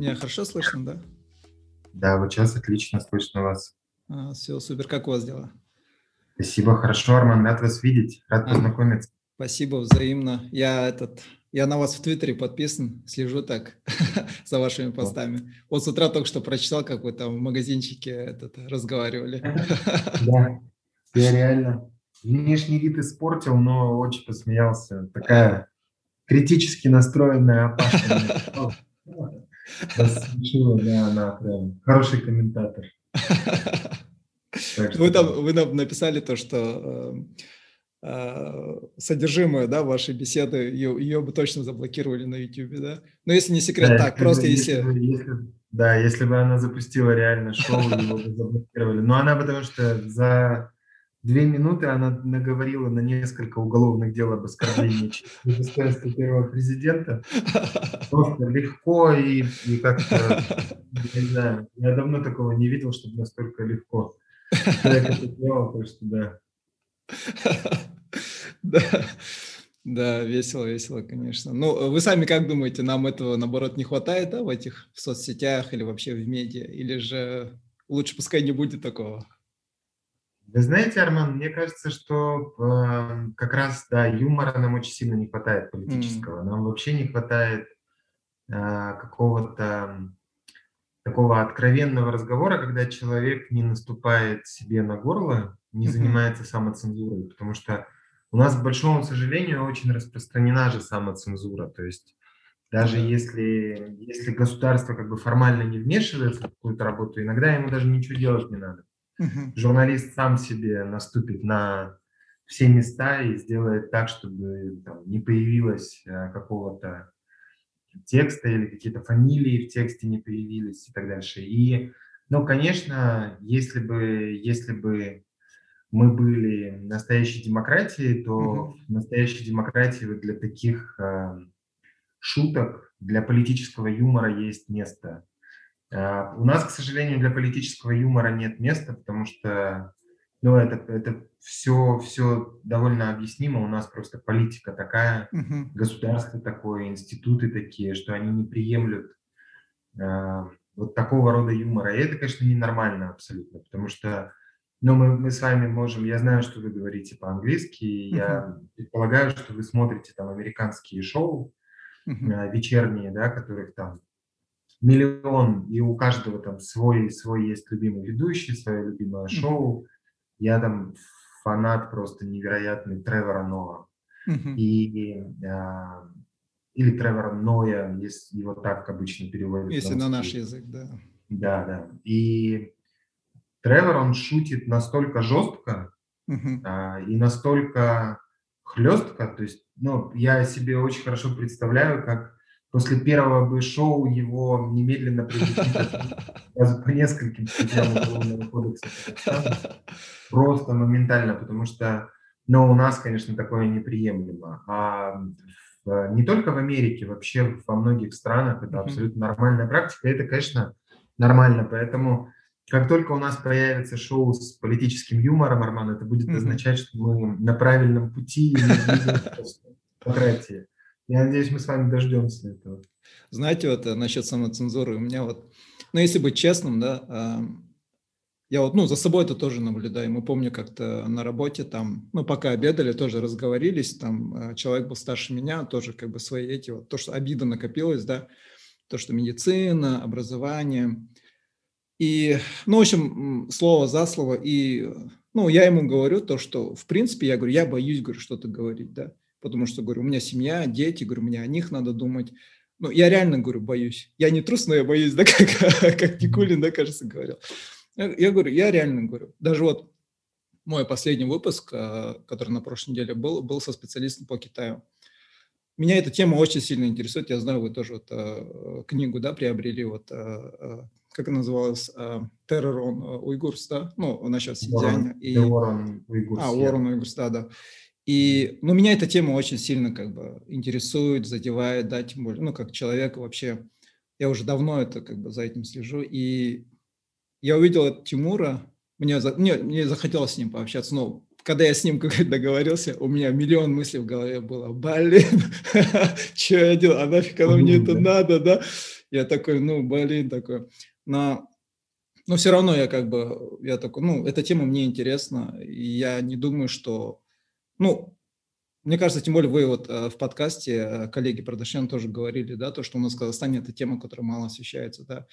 Меня хорошо слышно, да? Да, вот сейчас отлично слышно вас. А, все, супер. Как у вас дела? Спасибо, хорошо, Арман, рад вас видеть, рад а, познакомиться. Спасибо, взаимно. Я этот, я на вас в Твиттере подписан, слежу так за вашими постами. Вот с утра только что прочитал, как вы там в магазинчике этот, разговаривали. Да, я реально внешний вид испортил, но очень посмеялся. Такая критически настроенная опасная. Смешила, да, она прям хороший комментатор. Вы там вы нам написали то, что э, э, содержимое да, вашей беседы, ее, ее бы точно заблокировали на YouTube, да? Но если не секрет, да, так, просто если... если... если... Да, если бы она запустила реально шоу, его бы заблокировали. Но она потому что за две минуты она наговорила на несколько уголовных дел об оскорблении достоинства первого президента. Просто легко и, и как-то, не знаю, я давно такого не видел, чтобы настолько легко человек это делал, так что да. Да. Да, весело, весело, конечно. Ну, вы сами как думаете, нам этого, наоборот, не хватает, да, в этих в соцсетях или вообще в медиа? Или же лучше пускай не будет такого? Вы знаете, Арман, мне кажется, что э, как раз, да, юмора нам очень сильно не хватает политического. Mm. Нам вообще не хватает э, какого-то такого откровенного разговора, когда человек не наступает себе на горло, не mm-hmm. занимается самоцензурой, потому что у нас, к большому сожалению, очень распространена же самоцензура. То есть даже mm-hmm. если, если государство как бы формально не вмешивается в какую-то работу, иногда ему даже ничего делать не надо. Угу. Журналист сам себе наступит на все места и сделает так, чтобы там, не появилось а, какого-то текста или какие-то фамилии в тексте не появились и так дальше. И, ну, конечно, если бы, если бы мы были настоящей демократией, то mm-hmm. в настоящей демократии для таких э, шуток, для политического юмора есть место. А, у нас, к сожалению, для политического юмора нет места, потому что ну, это, это все, все довольно объяснимо. У нас просто политика такая, uh-huh. государство такое, институты такие, что они не приемлют э, вот такого рода юмора. И это, конечно, ненормально абсолютно, потому что ну, мы, мы с вами можем, я знаю, что вы говорите по-английски, uh-huh. я предполагаю, что вы смотрите там американские шоу uh-huh. вечерние, да, которых там миллион, и у каждого там свой, свой есть любимый ведущий, свое любимое шоу. Я там фанат просто невероятный Тревора Ноа. И, а, или Тревора Ноя, если его так обычно переводят. Если на наш язык, да. Да, да. И Тревор, он шутит настолько жестко uh-huh. а, и настолько хлестко, то есть, ну, я себе очень хорошо представляю, как после первого бы шоу его немедленно привезли сразу по нескольким статьям Уголовного кодекса Просто моментально, потому что, но у нас, конечно, такое неприемлемо. А не только в Америке, вообще во многих странах это абсолютно нормальная практика. Это, конечно, нормально. Поэтому как только у нас появится шоу с политическим юмором, Арман, это будет означать, что мы на правильном пути и демократии. Я надеюсь, мы с вами дождемся этого. Знаете, вот э, насчет самоцензуры, у меня вот, ну, если быть честным, да, я вот, ну, за собой это тоже наблюдаю. Мы помню как-то на работе там, ну, пока обедали, тоже разговорились, там э, человек был старше меня, тоже как бы свои эти вот, то, что обида накопилась, да, то, что медицина, образование. И, ну, в общем, слово за слово. И, ну, я ему говорю то, что, в принципе, я говорю, я боюсь, говорю, что-то говорить, да потому что, говорю, у меня семья, дети, говорю, мне о них надо думать. Ну, я реально, говорю, боюсь. Я не трус, но я боюсь, да, как, как Никулин, да, кажется, говорил. Я, я говорю, я реально говорю. Даже вот мой последний выпуск, а, который на прошлой неделе был, был со специалистом по Китаю. Меня эта тема очень сильно интересует. Я знаю, вы тоже вот, а, книгу да, приобрели, вот, а, как она называлась, «Террор он уйгурс», да? Ну, насчет Синьцзяня. И... Уоррен Уйгурс. А, Уоррен Уйгурс, да, да. И, ну, меня эта тема очень сильно как бы интересует, задевает, да, тем более, ну, как человек вообще, я уже давно это как бы за этим слежу, и я увидел Тимура, мне, мне, мне захотелось с ним пообщаться, но когда я с ним как договорился, у меня миллион мыслей в голове было, блин, что я делал, а нафиг оно мне это надо, да? Я такой, ну, блин, такой. Но, но все равно я как бы, я такой, ну, эта тема мне интересна, и я не думаю, что, ну, мне кажется, тем более вы вот э, в подкасте, э, коллеги Продашьян тоже говорили, да, то, что у нас в Казахстане это тема, которая мало освещается, да,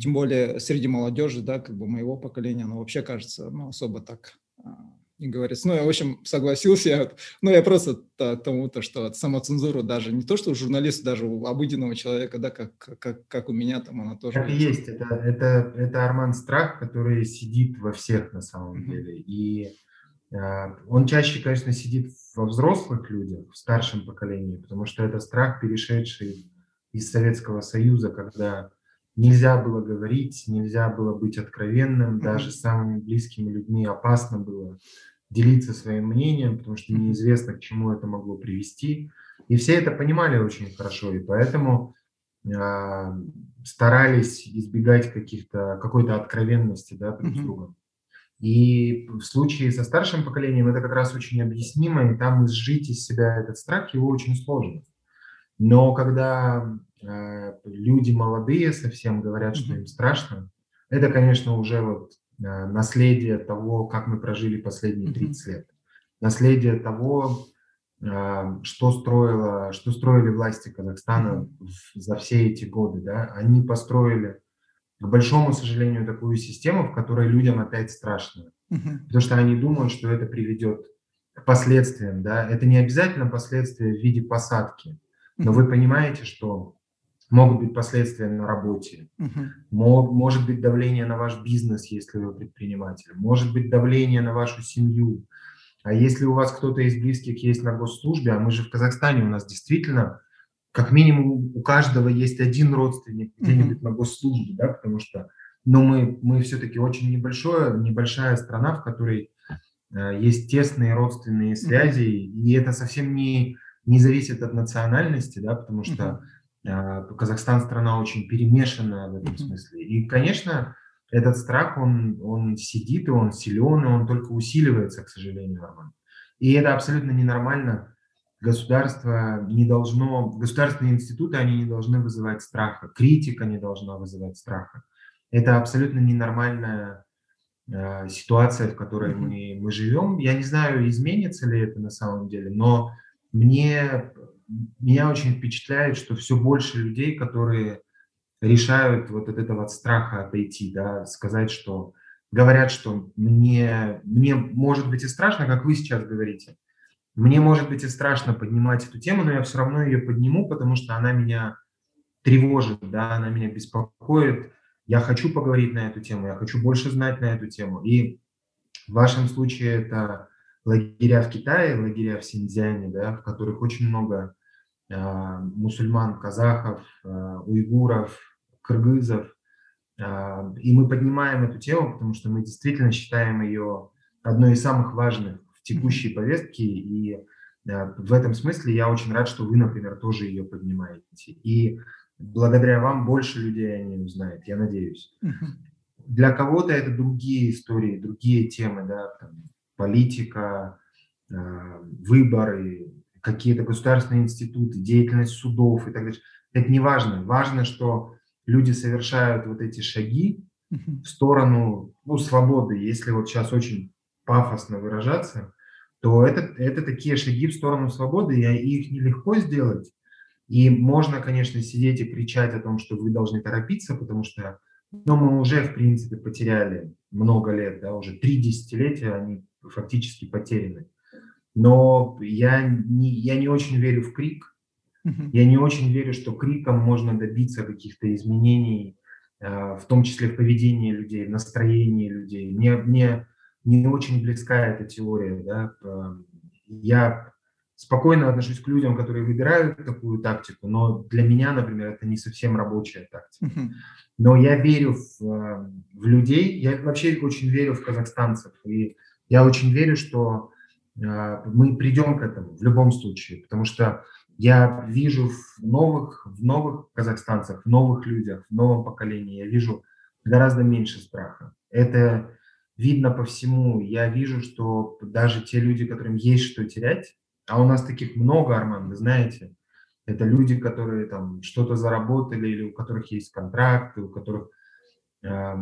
тем более среди молодежи, да, как бы моего поколения, она вообще кажется, ну, особо так а, не говорится. Ну, я, в общем, согласился, я, ну, я просто к тому, то, что самоцензуру даже, не то, что у журналиста, даже у обыденного человека, да, как, как, как у меня, там она тоже... Так и есть, это, это, это Арман страх, который сидит во всех на самом mm-hmm. деле, и он чаще, конечно, сидит во взрослых людях, в старшем поколении, потому что это страх, перешедший из Советского Союза, когда нельзя было говорить, нельзя было быть откровенным, даже с самыми близкими людьми опасно было делиться своим мнением, потому что неизвестно, к чему это могло привести. И все это понимали очень хорошо, и поэтому э, старались избегать каких-то какой-то откровенности да, друг с другом. И в случае со старшим поколением это как раз очень объяснимо, и там изжить из себя этот страх, его очень сложно. Но когда э, люди молодые совсем говорят, что им страшно, это, конечно, уже вот э, наследие того, как мы прожили последние 30 лет. Наследие того, э, что, строило, что строили власти Казахстана за все эти годы. Да? Они построили к большому сожалению, такую систему, в которой людям опять страшно. Uh-huh. Потому что они думают, что это приведет к последствиям. Да? Это не обязательно последствия в виде посадки, но uh-huh. вы понимаете, что могут быть последствия на работе, uh-huh. Мог, может быть давление на ваш бизнес, если вы предприниматель, может быть давление на вашу семью. А если у вас кто-то из близких есть на госслужбе, а мы же в Казахстане, у нас действительно как минимум у каждого есть один родственник где-нибудь на госслужбе, да, потому что, ну, мы, мы все-таки очень небольшое, небольшая страна, в которой э, есть тесные родственные связи, и это совсем не, не зависит от национальности, да, потому что э, Казахстан страна очень перемешанная в этом смысле. И, конечно, этот страх, он, он сидит, и он силен, и он только усиливается, к сожалению, Роман. И это абсолютно ненормально, государство не должно, государственные институты, они не должны вызывать страха, критика не должна вызывать страха. Это абсолютно ненормальная э, ситуация, в которой мы, мы живем. Я не знаю, изменится ли это на самом деле, но мне, меня очень впечатляет, что все больше людей, которые решают вот от этого страха отойти, да, сказать, что говорят, что мне, мне может быть и страшно, как вы сейчас говорите, мне, может быть, и страшно поднимать эту тему, но я все равно ее подниму, потому что она меня тревожит, да, она меня беспокоит. Я хочу поговорить на эту тему, я хочу больше знать на эту тему. И в вашем случае это лагеря в Китае, лагеря в Синьцзяне, да, в которых очень много э, мусульман, казахов, э, уйгуров, кыргызов. Э, и мы поднимаем эту тему, потому что мы действительно считаем ее одной из самых важных текущей повестки, и э, в этом смысле я очень рад, что вы, например, тоже ее поднимаете. И благодаря вам больше людей о ней узнает, я надеюсь. Для кого-то это другие истории, другие темы, да, там, политика, э, выборы, какие-то государственные институты, деятельность судов и так далее. Это не важно. Важно, что люди совершают вот эти шаги в сторону ну, свободы. Если вот сейчас очень пафосно выражаться, то это, это такие шаги в сторону свободы, и их нелегко сделать. И можно, конечно, сидеть и кричать о том, что вы должны торопиться, потому что ну, мы уже, в принципе, потеряли много лет, да, уже три десятилетия они фактически потеряны. Но я не, я не очень верю в крик. Я не очень верю, что криком можно добиться каких-то изменений, э, в том числе в поведении людей, в настроении людей. Мне, мне не очень близка эта теория. Да? Я спокойно отношусь к людям, которые выбирают такую тактику, но для меня, например, это не совсем рабочая тактика. Но я верю в, в людей, я вообще очень верю в казахстанцев, и я очень верю, что э, мы придем к этому в любом случае, потому что я вижу в новых, в новых казахстанцах, в новых людях, в новом поколении, я вижу гораздо меньше страха. Это видно по всему. Я вижу, что даже те люди, которым есть что терять, а у нас таких много, Арман, вы знаете, Это люди, которые там что-то заработали или у которых есть контракты, у которых э,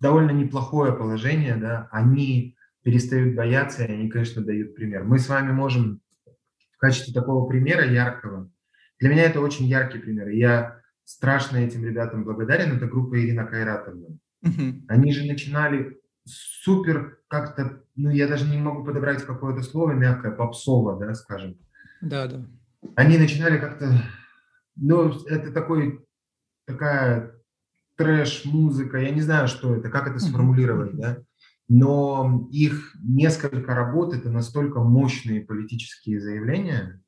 довольно неплохое положение, да, они перестают бояться, и они, конечно, дают пример. Мы с вами можем в качестве такого примера яркого, для меня это очень яркий пример, и я страшно этим ребятам благодарен, это группа Ирина Кайратовна. Угу. Они же начинали супер как-то, ну я даже не могу подобрать какое-то слово мягкое, попсово, да, скажем. Да, да. Они начинали как-то, ну это такой, такая трэш-музыка, я не знаю, что это, как это сформулировать, да, но их несколько работ, это настолько мощные политические заявления.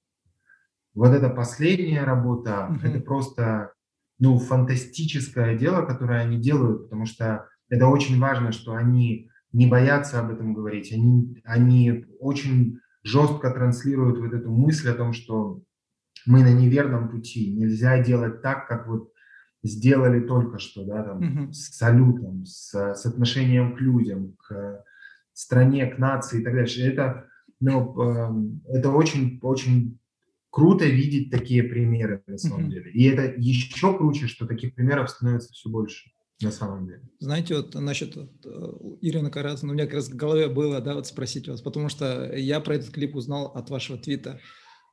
Вот эта последняя работа, mm-hmm. это просто, ну, фантастическое дело, которое они делают, потому что это очень важно, что они не боятся об этом говорить, они, они очень жестко транслируют вот эту мысль о том, что мы на неверном пути, нельзя делать так, как вот сделали только что, да, там, mm-hmm. с салютом, с, с отношением к людям, к стране, к нации и так далее. Это, ну, эм, это очень, очень круто видеть такие примеры на самом mm-hmm. деле. И это еще круче, что таких примеров становится все больше на самом деле. Знаете, вот насчет вот, э, Ирины Каразина, у меня как раз в голове было, да, вот спросить вас, потому что я про этот клип узнал от вашего твита.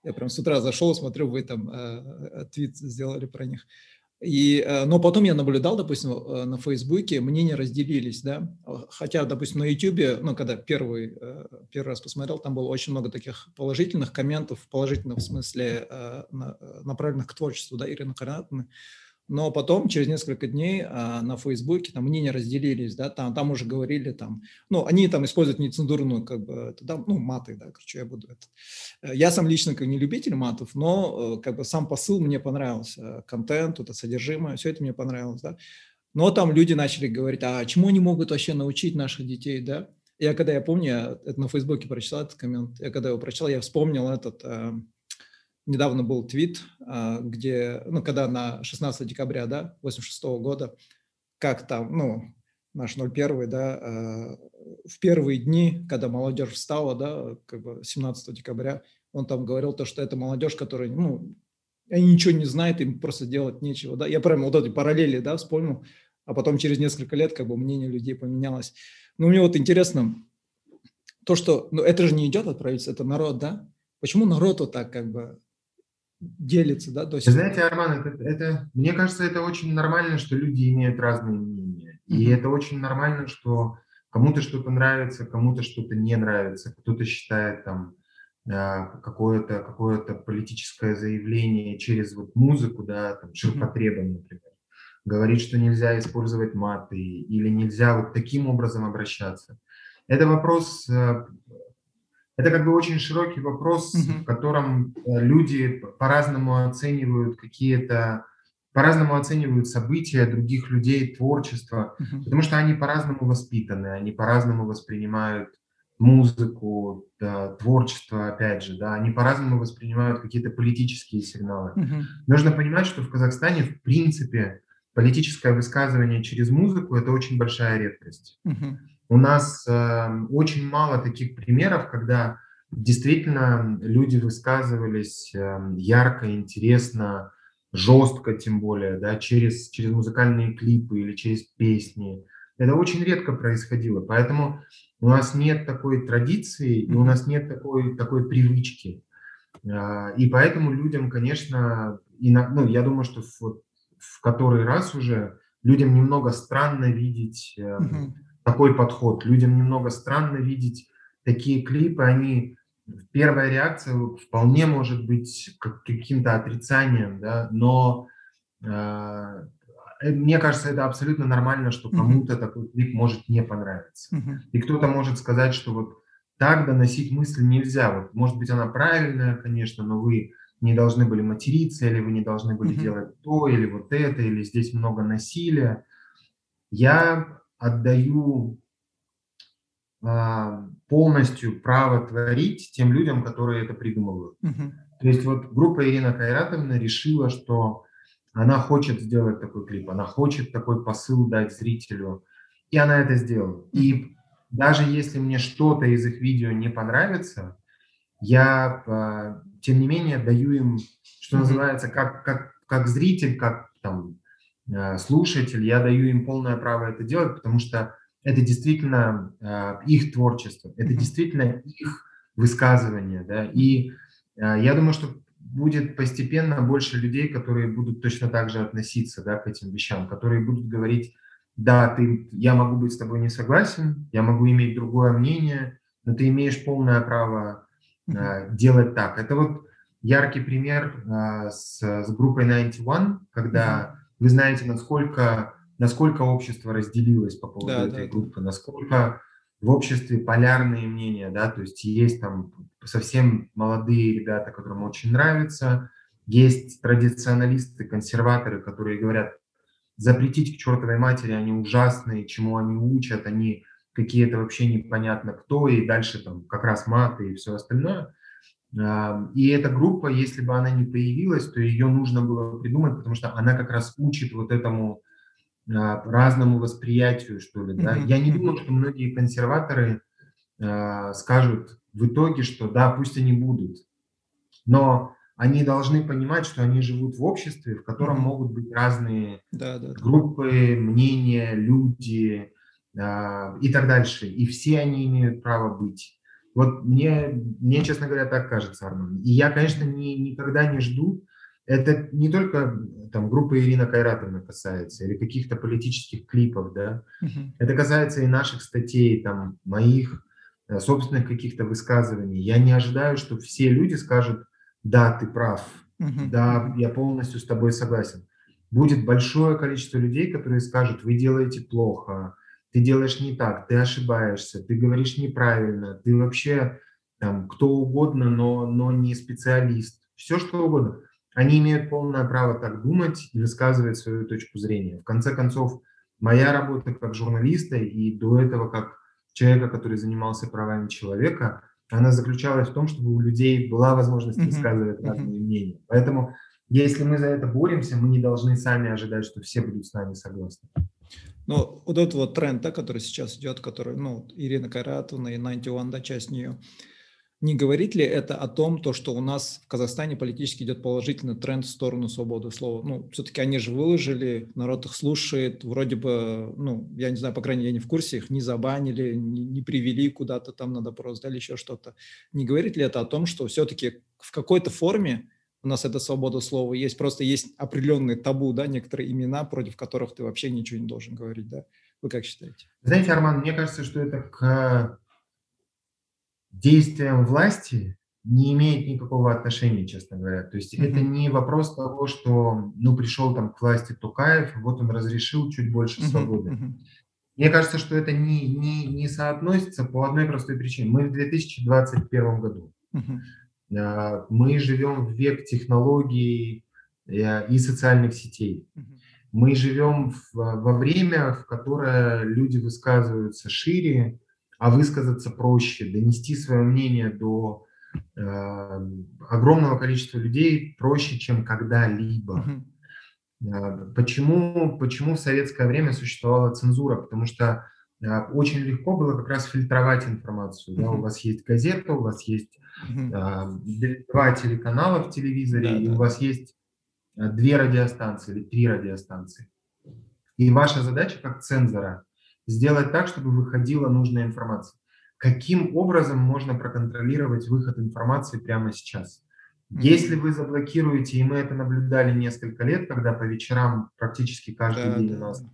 Я прям с утра зашел, смотрю, вы там э, э твит сделали про них. И, э, но потом я наблюдал, допустим, э, на Фейсбуке мнения разделились, да, хотя, допустим, на Ютубе, ну, когда первый, э, первый раз посмотрел, там было очень много таких положительных комментов, положительных в смысле направленных к творчеству, да, Ирины Карнатовны, но потом, через несколько дней а, на Фейсбуке там мнения разделились, да, там, там уже говорили там, ну, они там используют нецензурную, как бы, да, ну, маты, да, короче, я буду это. Э, я сам лично как не любитель матов, но э, как бы сам посыл мне понравился, контент, это содержимое, все это мне понравилось, да. Но там люди начали говорить, а чему они могут вообще научить наших детей, да? Я когда, я помню, я это на Фейсбуке прочитал этот коммент, я когда его прочитал, я вспомнил этот, э, недавно был твит, а, где, ну, когда на 16 декабря, да, 86 года, как там, ну, наш 01, да, а, в первые дни, когда молодежь встала, да, как бы 17 декабря, он там говорил то, что это молодежь, которая, ну, они ничего не знают, им просто делать нечего, да. Я прямо вот эти параллели, да, вспомнил, а потом через несколько лет как бы мнение людей поменялось. Ну, мне вот интересно, то, что, ну, это же не идет от правительства, это народ, да? Почему народ вот так как бы делится, да, то есть... Знаете, Арман, это, это, мне кажется, это очень нормально, что люди имеют разные мнения. Mm-hmm. И это очень нормально, что кому-то что-то нравится, кому-то что-то не нравится, кто-то считает там э, какое-то какое политическое заявление через вот музыку, да, там, ширпотребом, например, говорит, что нельзя использовать маты или нельзя вот таким образом обращаться. Это вопрос э, это как бы очень широкий вопрос, mm-hmm. в котором э, люди по-разному оценивают какие-то, по-разному оценивают события других людей, творчество, mm-hmm. потому что они по-разному воспитаны, они по-разному воспринимают музыку, да, творчество, опять же, да, они по-разному воспринимают какие-то политические сигналы. Mm-hmm. Нужно понимать, что в Казахстане, в принципе, политическое высказывание через музыку – это очень большая редкость. Mm-hmm. У нас э, очень мало таких примеров, когда действительно люди высказывались э, ярко, интересно, жестко тем более, да, через, через музыкальные клипы или через песни. Это очень редко происходило, поэтому у нас нет такой традиции, и у нас нет такой, такой привычки. Э, и поэтому людям, конечно, и на, ну, я думаю, что в, в который раз уже людям немного странно видеть э, такой подход. Людям немного странно видеть такие клипы, они первая реакция вполне может быть как, каким-то отрицанием, да, но э, мне кажется, это абсолютно нормально, что кому-то mm-hmm. такой клип может не понравиться. Mm-hmm. И кто-то может сказать, что вот так доносить мысль нельзя. Вот, может быть, она правильная, конечно, но вы не должны были материться, или вы не должны были mm-hmm. делать то, или вот это, или здесь много насилия. Я отдаю а, полностью право творить тем людям, которые это придумывают. Uh-huh. То есть вот группа Ирина Кайратовна решила, что она хочет сделать такой клип, она хочет такой посыл дать зрителю, и она это сделала. И даже если мне что-то из их видео не понравится, я тем не менее даю им, что называется, как, как, как зритель, как там слушатель, я даю им полное право это делать, потому что это действительно э, их творчество, это действительно их высказывание, да, и я думаю, что будет постепенно больше людей, которые будут точно так же относиться, да, к этим вещам, которые будут говорить, да, ты, я могу быть с тобой не согласен, я могу иметь другое мнение, но ты имеешь полное право э, делать так. Это вот яркий пример э, с, с группой 91, когда вы знаете, насколько, насколько общество разделилось по поводу да, этой да, группы, насколько в обществе полярные мнения, да, то есть есть там совсем молодые ребята, которым очень нравится, есть традиционалисты, консерваторы, которые говорят, запретить к чертовой матери, они ужасные, чему они учат, они какие-то вообще непонятно кто, и дальше там как раз маты и все остальное. И эта группа, если бы она не появилась, то ее нужно было придумать, потому что она как раз учит вот этому а, разному восприятию, что ли. Да? Я не думаю, что многие консерваторы а, скажут в итоге, что да, пусть они будут, но они должны понимать, что они живут в обществе, в котором могут быть разные да, да, группы, мнения, люди, а, и так дальше. И все они имеют право быть. Вот мне, мне, честно говоря, так кажется, Арман. И я, конечно, не, никогда не жду. Это не только там группы Ирина Кайратовна касается или каких-то политических клипов, да. Uh-huh. Это касается и наших статей, там, моих э, собственных каких-то высказываний. Я не ожидаю, что все люди скажут, да, ты прав, uh-huh. да, я полностью с тобой согласен. Будет большое количество людей, которые скажут, вы делаете плохо, ты делаешь не так, ты ошибаешься, ты говоришь неправильно, ты вообще там кто угодно, но, но не специалист, все что угодно. Они имеют полное право так думать и высказывать свою точку зрения. В конце концов, моя работа как журналиста и до этого как человека, который занимался правами человека, она заключалась в том, чтобы у людей была возможность высказывать разные мнения. Поэтому, если мы за это боремся, мы не должны сами ожидать, что все будут с нами согласны. Ну, вот этот вот тренд, да, который сейчас идет, который, ну, Ирина Кайратовна и 91, да, часть нее, не говорит ли это о том, то, что у нас в Казахстане политически идет положительный тренд в сторону свободы слова? Ну, все-таки они же выложили, народ их слушает, вроде бы, ну, я не знаю, по крайней мере, я не в курсе, их не забанили, не, не привели куда-то там на допрос, да, или еще что-то. Не говорит ли это о том, что все-таки в какой-то форме у нас это свобода слова есть, просто есть определенные табу, да, некоторые имена, против которых ты вообще ничего не должен говорить, да? Вы как считаете? Знаете, Арман, мне кажется, что это к действиям власти не имеет никакого отношения, честно говоря. То есть mm-hmm. это не вопрос того, что, ну, пришел там к власти Тукаев, вот он разрешил чуть больше mm-hmm. свободы. Mm-hmm. Мне кажется, что это не, не, не соотносится по одной простой причине. Мы в 2021 году. Mm-hmm. А, мы живем в век технологий э, и социальных сетей. Мы живем во время, в которое люди высказываются шире, а высказаться проще, донести свое мнение до э, огромного количества людей проще, чем когда-либо. Почему, почему в советское время существовала цензура? Потому что очень легко было как раз фильтровать информацию. Да? У вас есть газета, у вас есть uh-huh. два телеканала в телевизоре, и у вас есть а, две радиостанции или три радиостанции. И ваша задача как цензора сделать так, чтобы выходила нужная информация. Каким образом можно проконтролировать выход информации прямо сейчас? Если вы заблокируете, и мы это наблюдали несколько лет, когда по вечерам практически каждый да, день да. у нас а,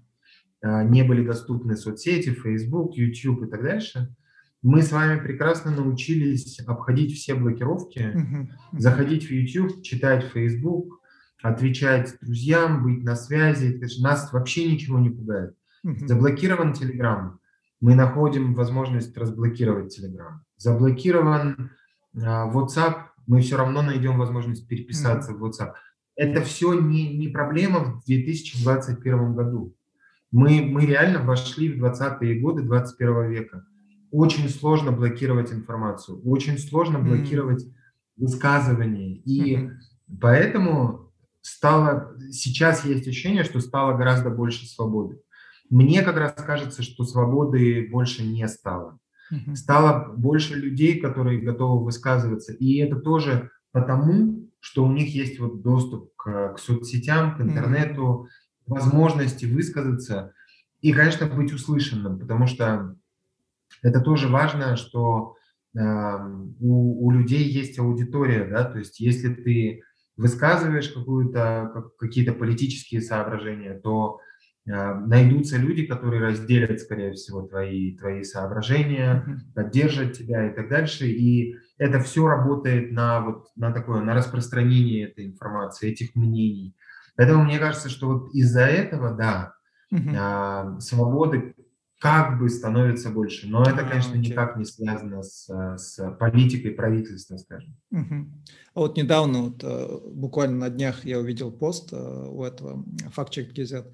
не были доступны соцсети, Facebook, YouTube и так дальше, мы с вами прекрасно научились обходить все блокировки, заходить в YouTube, читать Facebook, отвечать друзьям, быть на связи. Нас вообще ничего не пугает. Заблокирован Telegram, мы находим возможность разблокировать Telegram. Заблокирован uh, WhatsApp, мы все равно найдем возможность переписаться в WhatsApp. Это все не, не проблема в 2021 году. Мы, мы реально вошли в 20-е годы 21 века. Очень сложно блокировать информацию, очень сложно блокировать mm-hmm. высказывания. И mm-hmm. поэтому стало, сейчас есть ощущение, что стало гораздо больше свободы. Мне как раз кажется, что свободы больше не стало. Mm-hmm. Стало больше людей, которые готовы высказываться. И это тоже потому, что у них есть вот доступ к, к соцсетям, к интернету. Возможности высказаться и, конечно, быть услышанным, потому что это тоже важно, что э, у, у людей есть аудитория, да, то есть если ты высказываешь какую-то, какие-то политические соображения, то э, найдутся люди, которые разделят, скорее всего, твои, твои соображения, поддержат тебя и так дальше. И это все работает на, вот, на такое, на распространение этой информации, этих мнений. Поэтому мне кажется, что вот из-за этого, да, uh свободы как бы становится больше. Но это, а, конечно, никак не связано с, с политикой правительства, скажем. Угу. А вот недавно, вот, э, буквально на днях я увидел пост э, у этого фактчек GZ,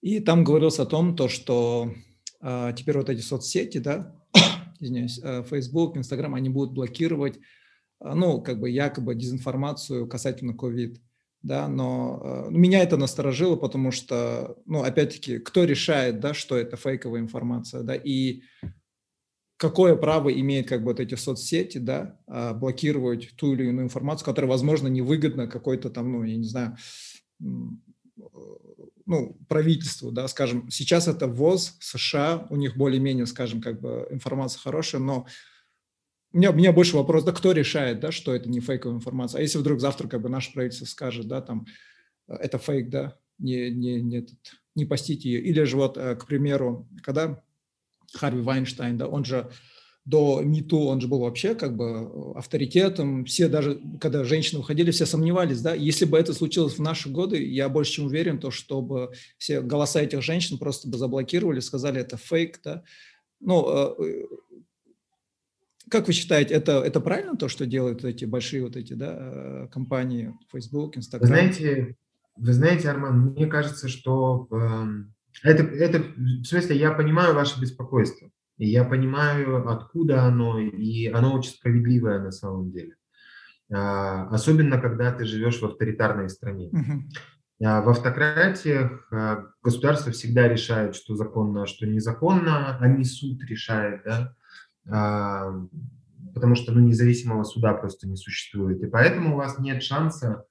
и там говорилось о том, то, что а, теперь вот эти соцсети, да, извиняюсь, Facebook, Instagram, они будут блокировать, ну, как бы якобы дезинформацию касательно COVID да, но э, меня это насторожило, потому что, ну, опять-таки, кто решает, да, что это фейковая информация, да, и какое право имеет как бы вот эти соцсети, да, а, блокировать ту или иную информацию, которая, возможно, невыгодна какой-то там, ну, я не знаю, ну, правительству, да, скажем, сейчас это ВОЗ, США, у них более-менее, скажем, как бы информация хорошая, но у меня, у меня больше вопрос, да, кто решает, да, что это не фейковая информация? А если вдруг завтра как бы наше правительство скажет, да, там, э, это фейк, да, не, не, не, этот, не постите ее. Или же вот, э, к примеру, когда Харви Вайнштейн, да, он же до МИТУ, он же был вообще как бы авторитетом, все даже, когда женщины выходили, все сомневались, да, если бы это случилось в наши годы, я больше чем уверен, то чтобы все голоса этих женщин просто бы заблокировали, сказали, это фейк, да, ну, э, как вы считаете, это, это правильно то, что делают эти большие вот эти да, э, компании, Facebook, Instagram? Вы знаете, вы знаете, Арман, мне кажется, что э, это, это, в смысле, я понимаю ваше беспокойство, и я понимаю, откуда оно, и оно очень справедливое на самом деле. А, особенно, когда ты живешь в авторитарной стране. Uh-huh. В автократиях а, государство всегда решает, что законно, а что незаконно, а не суд решает, да потому что ну, независимого суда просто не существует. И поэтому у вас нет шанса,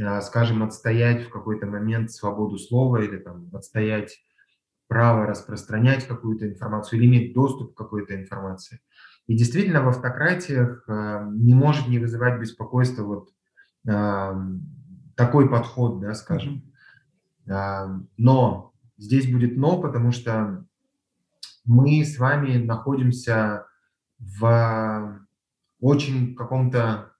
а, скажем, отстоять в какой-то момент свободу слова или там, отстоять право распространять какую-то информацию или иметь доступ к какой-то информации. И действительно в автократиях а, не может не вызывать беспокойства вот такой подход, да, скажем. Но здесь будет но, потому что мы с вами находимся в очень каком-то,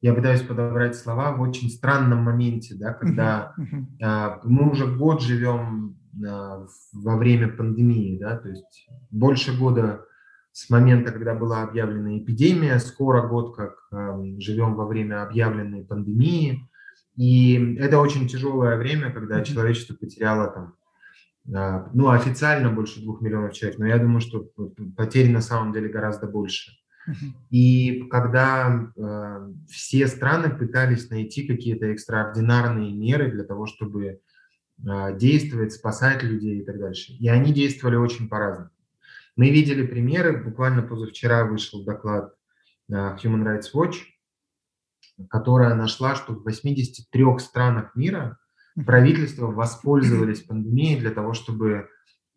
я пытаюсь подобрать слова, в очень странном моменте, да, когда uh-huh, мы уже год живем а, во время пандемии, да, то есть больше года с момента, когда была объявлена эпидемия, скоро год, как э, живем во время объявленной пандемии, и это очень тяжелое время, когда человечество потеряло там ну, официально больше двух миллионов человек, но я думаю, что потери на самом деле гораздо больше. И когда э, все страны пытались найти какие-то экстраординарные меры для того, чтобы э, действовать, спасать людей и так дальше, и они действовали очень по-разному. Мы видели примеры, буквально позавчера вышел доклад э, Human Rights Watch, которая нашла, что в 83 странах мира правительства воспользовались пандемией для того, чтобы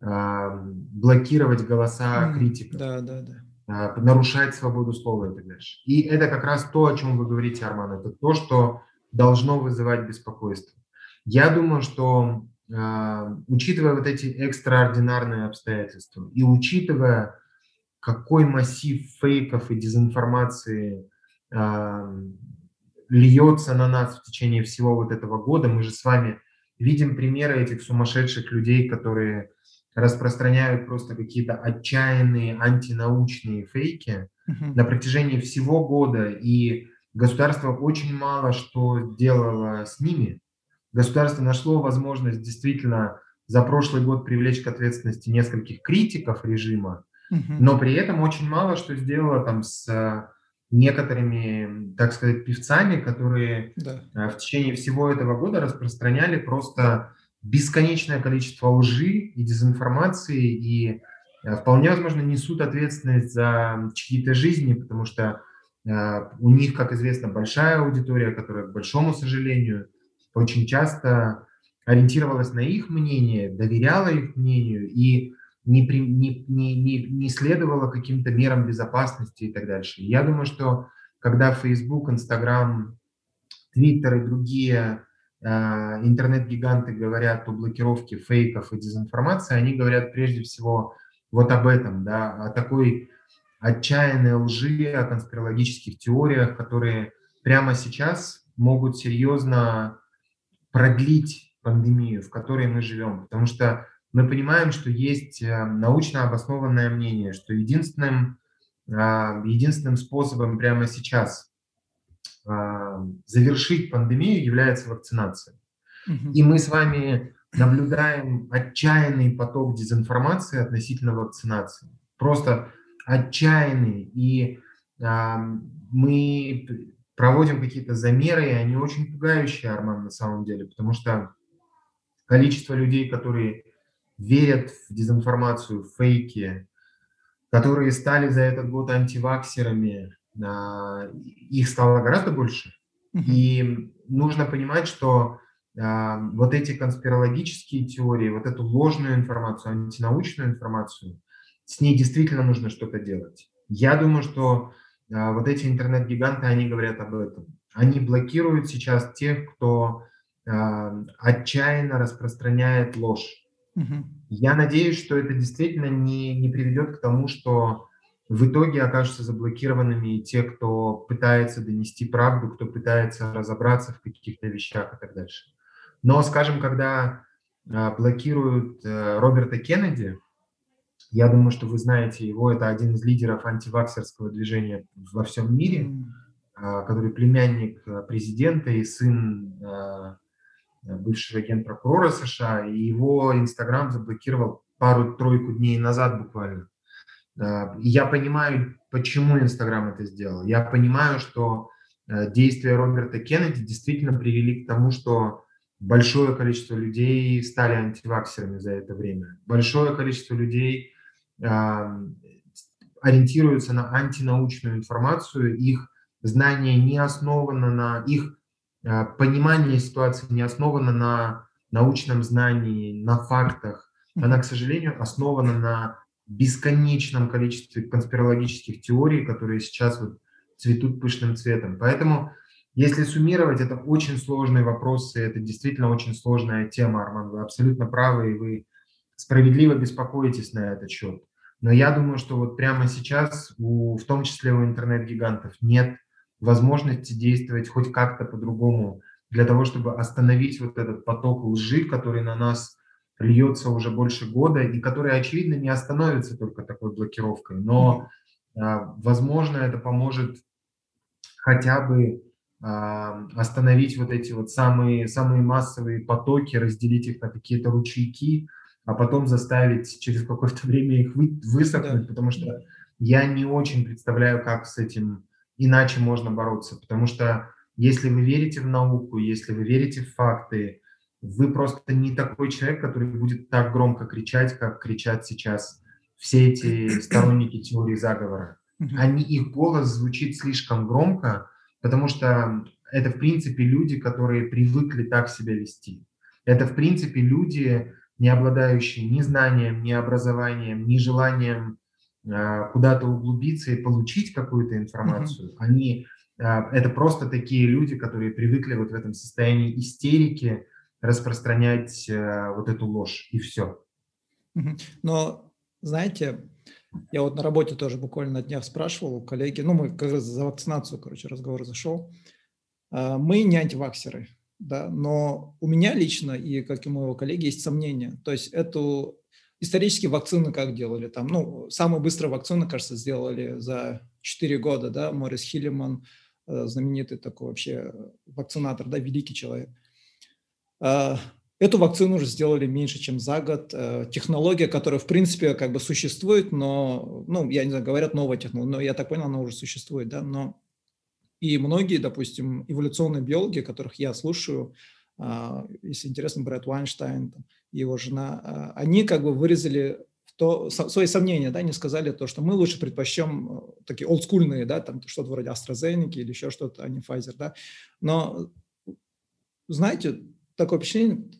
э, блокировать голоса критиков, да, да, да. Э, нарушать свободу слова и так дальше. И это как раз то, о чем вы говорите, Арман, это то, что должно вызывать беспокойство. Я думаю, что э, учитывая вот эти экстраординарные обстоятельства и учитывая, какой массив фейков и дезинформации льется на нас в течение всего вот этого года. Мы же с вами видим примеры этих сумасшедших людей, которые распространяют просто какие-то отчаянные антинаучные фейки uh-huh. на протяжении всего года. И государство очень мало что делало с ними. Государство нашло возможность действительно за прошлый год привлечь к ответственности нескольких критиков режима, uh-huh. но при этом очень мало что сделало там с некоторыми, так сказать, певцами, которые да. Э, в течение всего этого года распространяли просто бесконечное количество лжи и дезинформации, и э, вполне возможно несут ответственность за чьи-то жизни, потому что у них, как известно, большая аудитория, которая, к большому сожалению, очень часто ориентировалась на их мнение, доверяла их мнению и не, при, не, не, не, не следовала каким-то мерам безопасности и так дальше. Я думаю, что когда Facebook, Instagram, Twitter и другие э, интернет-гиганты говорят о блокировке фейков и дезинформации, они говорят прежде всего вот об этом, да, о такой отчаянной лжи, о конспирологических теориях, которые прямо сейчас могут серьезно продлить пандемию, в которой мы живем. Потому что мы понимаем, что есть э, научно обоснованное мнение, что единственным, а, единственным способом прямо сейчас а, завершить пандемию является вакцинация. И мы с вами наблюдаем отчаянный поток дезинформации относительно вакцинации. Просто отчаянный. И мы проводим какие-то замеры, и они очень пугающие, Арман, на самом деле, потому что количество людей, которые верят в дезинформацию, в фейки, которые стали за этот год антиваксерами, а, их стало гораздо больше. И нужно понимать, что а, вот эти конспирологические теории, вот эту ложную информацию, антинаучную информацию, с ней действительно нужно что-то делать. Я думаю, что а, вот эти интернет-гиганты, они говорят об этом. Они блокируют сейчас тех, кто отчаянно распространяет ложь Угу. Я надеюсь, что это действительно не, не приведет к тому, что в итоге окажутся заблокированными те, кто пытается донести правду, кто пытается разобраться в каких-то вещах и так дальше. Но, скажем, когда а, блокируют а, Роберта Кеннеди, я думаю, что вы знаете его, это один из лидеров антиваксерского движения во всем мире, а, который племянник президента и сын Э, бывшего генпрокурора США, и его Инстаграм заблокировал пару-тройку дней назад буквально. Я понимаю, почему Инстаграм это сделал. Я понимаю, что э, действия Роберта Кеннеди действительно привели к тому, что большое количество людей стали антиваксерами за это время. Большое количество людей ориентируются на антинаучную информацию, их знание не основано на их Э, понимание ситуации не основано на научном знании, на фактах. Она, к сожалению, основана на бесконечном количестве конспирологических теорий, которые сейчас вот цветут пышным цветом. Поэтому, если суммировать, это очень сложные вопросы, это действительно очень сложная тема, Арман, вы абсолютно правы, и вы справедливо беспокоитесь на этот счет. Но я думаю, что вот прямо сейчас, у, в том числе у интернет-гигантов, нет возможности действовать хоть как-то по-другому для того, чтобы остановить вот этот поток лжи, который на нас льется уже больше года и который, очевидно, не остановится только такой блокировкой. Но, а, возможно, это поможет хотя бы а, остановить вот эти вот самые, самые массовые потоки, разделить их на какие-то ручейки, а потом заставить через какое-то время их вы, высохнуть, да. потому что я не очень представляю, как с этим иначе можно бороться. Потому что если вы верите в науку, если вы верите в факты, вы просто не такой человек, который будет так громко кричать, как кричат сейчас все эти сторонники теории заговора. Они, их голос звучит слишком громко, потому что это, в принципе, люди, которые привыкли так себя вести. Это, в принципе, люди, не обладающие ни знанием, ни образованием, ни желанием куда-то углубиться и получить какую-то информацию. Mm-hmm. Они а, это просто такие люди, которые привыкли вот в этом состоянии истерики распространять а, вот эту ложь и все. Но знаете, я вот на работе тоже буквально на днях спрашивал у коллеги, ну мы как раз за вакцинацию, короче, разговор зашел. Мы не антиваксеры, да, но у меня лично и как и у моего коллеги есть сомнения. То есть эту Исторически вакцины как делали? Там, ну, самую быструю вакцину, кажется, сделали за 4 года, да, Морис Хиллиман, э, знаменитый такой вообще вакцинатор, да, великий человек. А, эту вакцину уже сделали меньше, чем за год. Э, технология, которая, в принципе, как бы существует, но, ну, я не знаю, говорят новая технология, но я так понял, она уже существует, да, но и многие, допустим, эволюционные биологи, которых я слушаю, если интересно, Брэд Вайнштайн, его жена, а, они как бы вырезали то свои сомнения, да, не сказали то, что мы лучше предпочтем э, такие олдскульные, да, там что-то вроде AstraZeneca или еще что-то, а не Pfizer, да. Но, знаете, такое впечатление,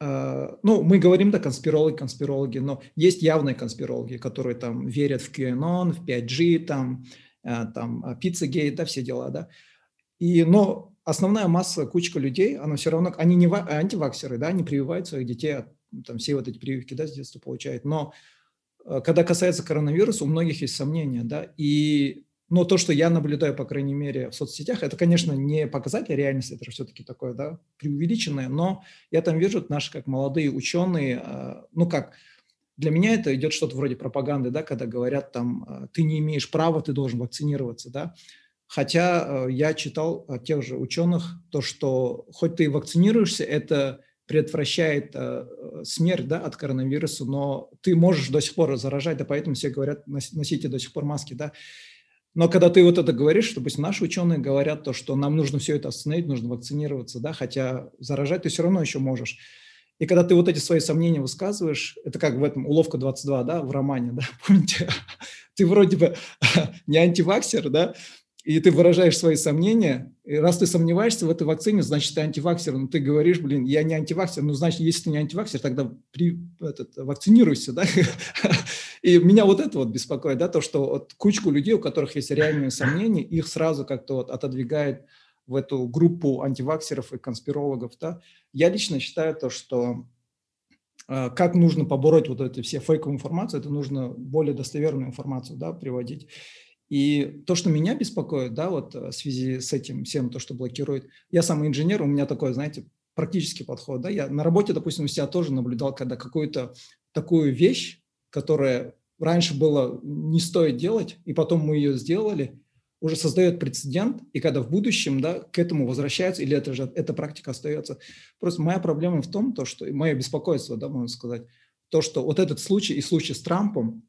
ну, мы говорим, да, конспирологи, конспирологи, но есть явные конспирологи, которые там верят в QAnon, в 5G, там, там, Pizzagate, да, все дела, да. И, но основная масса, кучка людей, она все равно, они не антиваксеры, да, они прививают своих детей, там все вот эти прививки, да, с детства получают. Но э, когда касается коронавируса, у многих есть сомнения, да, и но то, что я наблюдаю, по крайней мере, в соцсетях, это, конечно, не показатель реальности, это все-таки такое, да, преувеличенное, но я там вижу наши как молодые ученые, э, ну как, для меня это идет что-то вроде пропаганды, да, когда говорят там, э, ты не имеешь права, ты должен вакцинироваться, да, Хотя э, я читал от тех же ученых, то, что хоть ты вакцинируешься, это предотвращает э, смерть да, от коронавируса, но ты можешь до сих пор заражать, да, поэтому все говорят, носите до сих пор маски, да. Но когда ты вот это говоришь, допустим, наши ученые говорят то, что нам нужно все это остановить, нужно вакцинироваться, да, хотя заражать ты все равно еще можешь. И когда ты вот эти свои сомнения высказываешь, это как в этом «Уловка 22», да, в романе, да, помните? Ты вроде бы не антиваксер, да, и ты выражаешь свои сомнения, и раз ты сомневаешься в этой вакцине, значит, ты антиваксер. Ну, ты говоришь, блин, я не антиваксер. Ну, значит, если ты не антиваксер, тогда при, этот, вакцинируйся, да? И меня вот это вот беспокоит, да, то, что вот кучку людей, у которых есть реальные сомнения, их сразу как-то вот отодвигает в эту группу антиваксеров и конспирологов, да. Я лично считаю то, что э, как нужно побороть вот эти все фейковые информации, это нужно более достоверную информацию, да, приводить. И то, что меня беспокоит, да, вот э, в связи с этим всем, то, что блокирует, я сам инженер, у меня такой, знаете, практический подход, да, я на работе, допустим, у себя тоже наблюдал, когда какую-то такую вещь, которая раньше было не стоит делать, и потом мы ее сделали, уже создает прецедент, и когда в будущем да, к этому возвращается, или это же, эта практика остается. Просто моя проблема в том, то, что, мое беспокойство, да, можно сказать, то, что вот этот случай и случай с Трампом,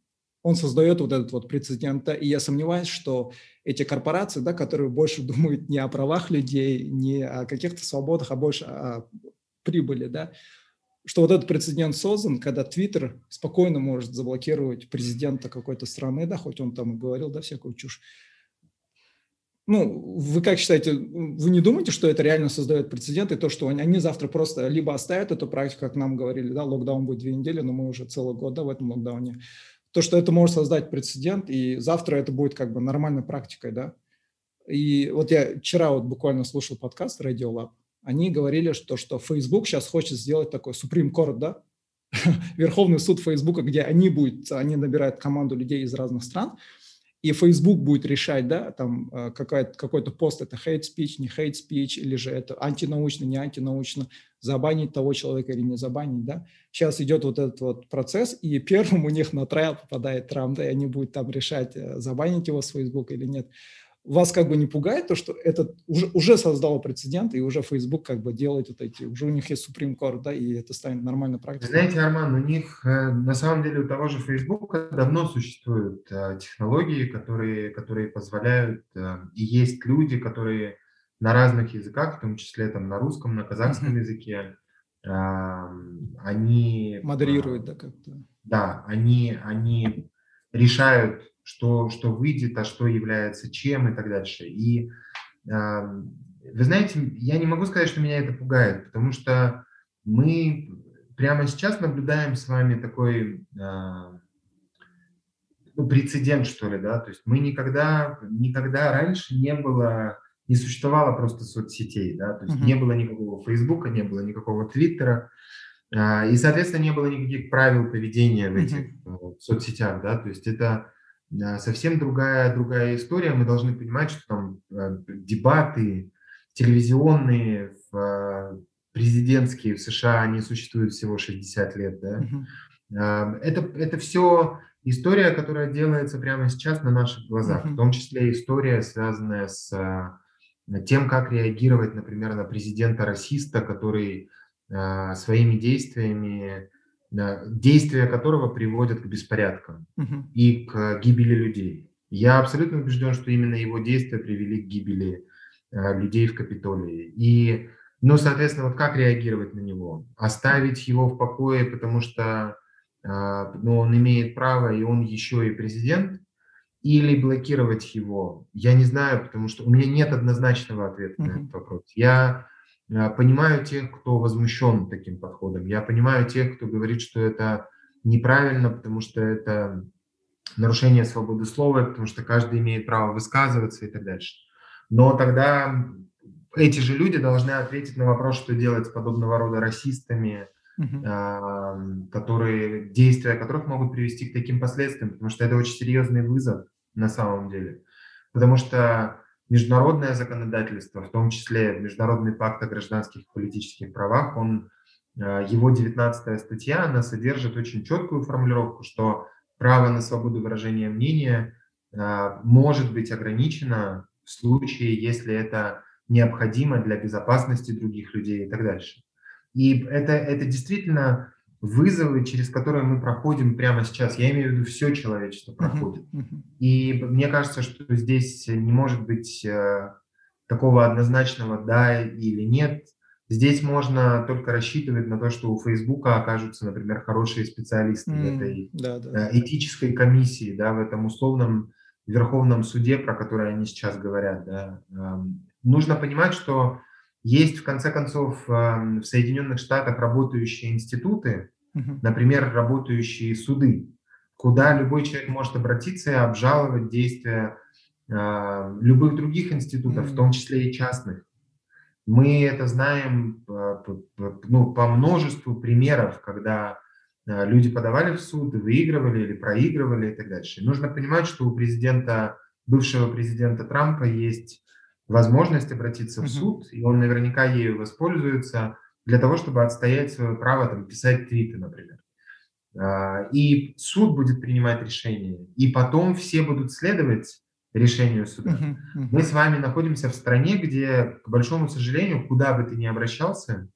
он создает вот этот вот прецедент. И я сомневаюсь, что эти корпорации, да, которые больше думают не о правах людей, не о каких-то свободах, а больше о прибыли, да, что вот этот прецедент создан, когда Твиттер спокойно может заблокировать президента какой-то страны, да, хоть он там и говорил, да, всякую чушь. Ну, вы как считаете, вы не думаете, что это реально создает прецедент, и то, что они, они завтра просто либо оставят эту практику, как нам говорили, да, локдаун будет две недели, но мы уже целый год, да, в этом локдауне, то, что это может создать прецедент, и завтра это будет как бы нормальной практикой, да. И вот я вчера вот буквально слушал подкаст Radio Lab, они говорили, что, что Facebook сейчас хочет сделать такой Supreme Court, да, Верховный суд Фейсбука, где они будут, они набирают команду людей из разных стран, и Facebook будет решать, да, там э, какой-то пост, это hate speech, не hate speech, или же это антинаучно, не антинаучно, забанить того человека или не забанить, да. Сейчас идет вот этот вот процесс, и первым у них на трайл попадает Трамп, да, и они будут там решать, э, забанить его с Facebook или нет вас как бы не пугает то, что это уже, уже создало прецедент, и уже Facebook как бы делает вот эти, уже у них есть Supreme Court, да, и это станет нормальной практикой. Знаете, Арман, у них э, на самом деле у того же Facebook давно существуют э, технологии, которые, которые позволяют, э, и есть люди, которые на разных языках, в том числе там на русском, на казахском mm-hmm. языке, они... Модерируют, да, как-то. Да, они, они решают что, что выйдет, а что является чем и так дальше. И вы знаете, я не могу сказать, что меня это пугает, потому что мы прямо сейчас наблюдаем с вами такой ну, прецедент, что ли, да, то есть мы никогда, никогда раньше не было, не существовало просто соцсетей, да, то есть uh-huh. не было никакого Фейсбука, не было никакого Твиттера, а, и, соответственно, не было никаких правил поведения в этих uh-huh. соцсетях, да, то есть это совсем другая, другая история. Мы должны понимать, что там э, дебаты телевизионные, э, президентские в США, они существуют всего 60 лет. Да? Uh-huh. Это, это все история, которая делается прямо сейчас на наших глазах, uh-huh. в том числе история, связанная с э, тем, как реагировать, например, на президента-расиста, который своими действиями действия которого приводят к беспорядкам угу. и к гибели людей. Я абсолютно убежден, что именно его действия привели к гибели э, людей в Капитолии. И, ну, соответственно, вот как реагировать на него? Оставить его в покое, потому что но он имеет право, и он еще и президент, или блокировать его? Я не знаю, потому что у меня нет однозначного ответа на этот вопрос. Я понимаю тех, кто возмущен таким подходом. Я понимаю тех, кто говорит, что это неправильно, потому что это нарушение свободы слова, потому что каждый имеет право высказываться и так дальше. Но тогда эти же люди должны ответить на вопрос, что делать с подобного рода расистами, uh-huh. которые, действия которых могут привести к таким последствиям, потому что это очень серьезный вызов на самом деле. Потому что международное законодательство, в том числе Международный пакт о гражданских и политических правах, он, а, его 19 статья, она содержит очень четкую формулировку, что право на свободу выражения мнения а, может быть ограничено в случае, если это необходимо для безопасности других людей и так дальше. И это, это действительно вызовы, через которые мы проходим прямо сейчас. Я имею в виду все человечество проходит. И мне кажется, что здесь не может быть э, такого однозначного да или нет. Здесь можно только рассчитывать на то, что у Фейсбука окажутся, например, хорошие специалисты mm, в этой да, да. Э, этической комиссии, да, в этом условном Верховном суде, про который они сейчас говорят. Да. Нужно понимать, что есть, в конце концов, в Соединенных Штатах работающие институты, например, работающие суды, куда любой человек может обратиться и обжаловать действия любых других институтов, в том числе и частных. Мы это знаем ну, по множеству примеров, когда люди подавали в суд, выигрывали или проигрывали и так дальше. нужно понимать, что у президента, бывшего президента Трампа есть возможность обратиться в суд, и он наверняка ею воспользуется для того, чтобы отстоять свое право там, писать твиты, например. А, и суд будет принимать решение, и потом все будут следовать решению суда. Uh-huh, uh-huh. Мы с вами находимся в стране, где, к большому сожалению, куда бы ты ни обращался,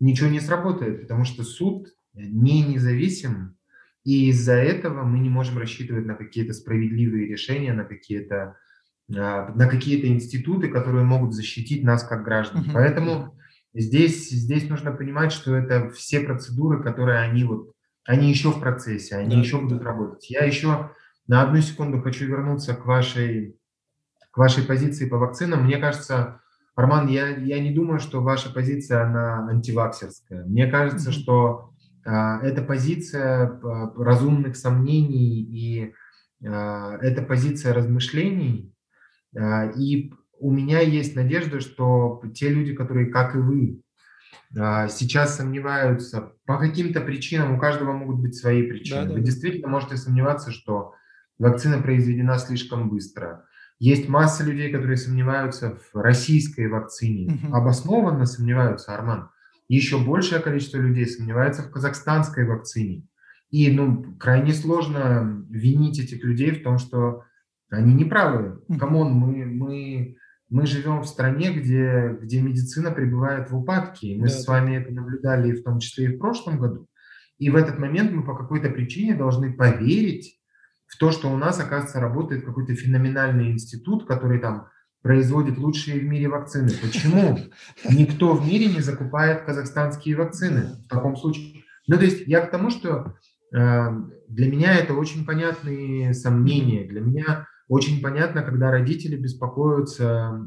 ничего не сработает, потому что суд не независим, и из-за этого мы не можем рассчитывать на какие-то справедливые решения, на какие-то на какие-то институты, которые могут защитить нас как граждан. Uh-huh. Поэтому здесь, здесь нужно понимать, что это все процедуры, которые они вот, они еще в процессе, они да, еще будут работать. Я еще на одну секунду хочу вернуться к вашей, к вашей позиции по вакцинам. Мне кажется, Арман, я, я не думаю, что ваша позиция, она антиваксерская. Мне кажется, mm-hmm. что а, это позиция а, разумных сомнений и а, это позиция размышлений, а, и у меня есть надежда, что те люди, которые, как и вы, а, сейчас сомневаются по каким-то причинам, у каждого могут быть свои причины. Да, да. Вы действительно можете сомневаться, что вакцина произведена слишком быстро. Есть масса людей, которые сомневаются в российской вакцине. Угу. Обоснованно сомневаются, Арман. Еще большее количество людей сомневается в казахстанской вакцине. И ну, крайне сложно винить этих людей в том, что они не правы. Come on, мы, мы, мы живем в стране, где, где медицина пребывает в упадке. Мы да, с вами это наблюдали в том числе и в прошлом году. И в этот момент мы по какой-то причине должны поверить в то, что у нас, оказывается, работает какой-то феноменальный институт, который там производит лучшие в мире вакцины. Почему никто в мире не закупает казахстанские вакцины в таком случае? Ну, то есть я к тому, что э, для меня это очень понятные сомнения. Для меня очень понятно, когда родители беспокоятся,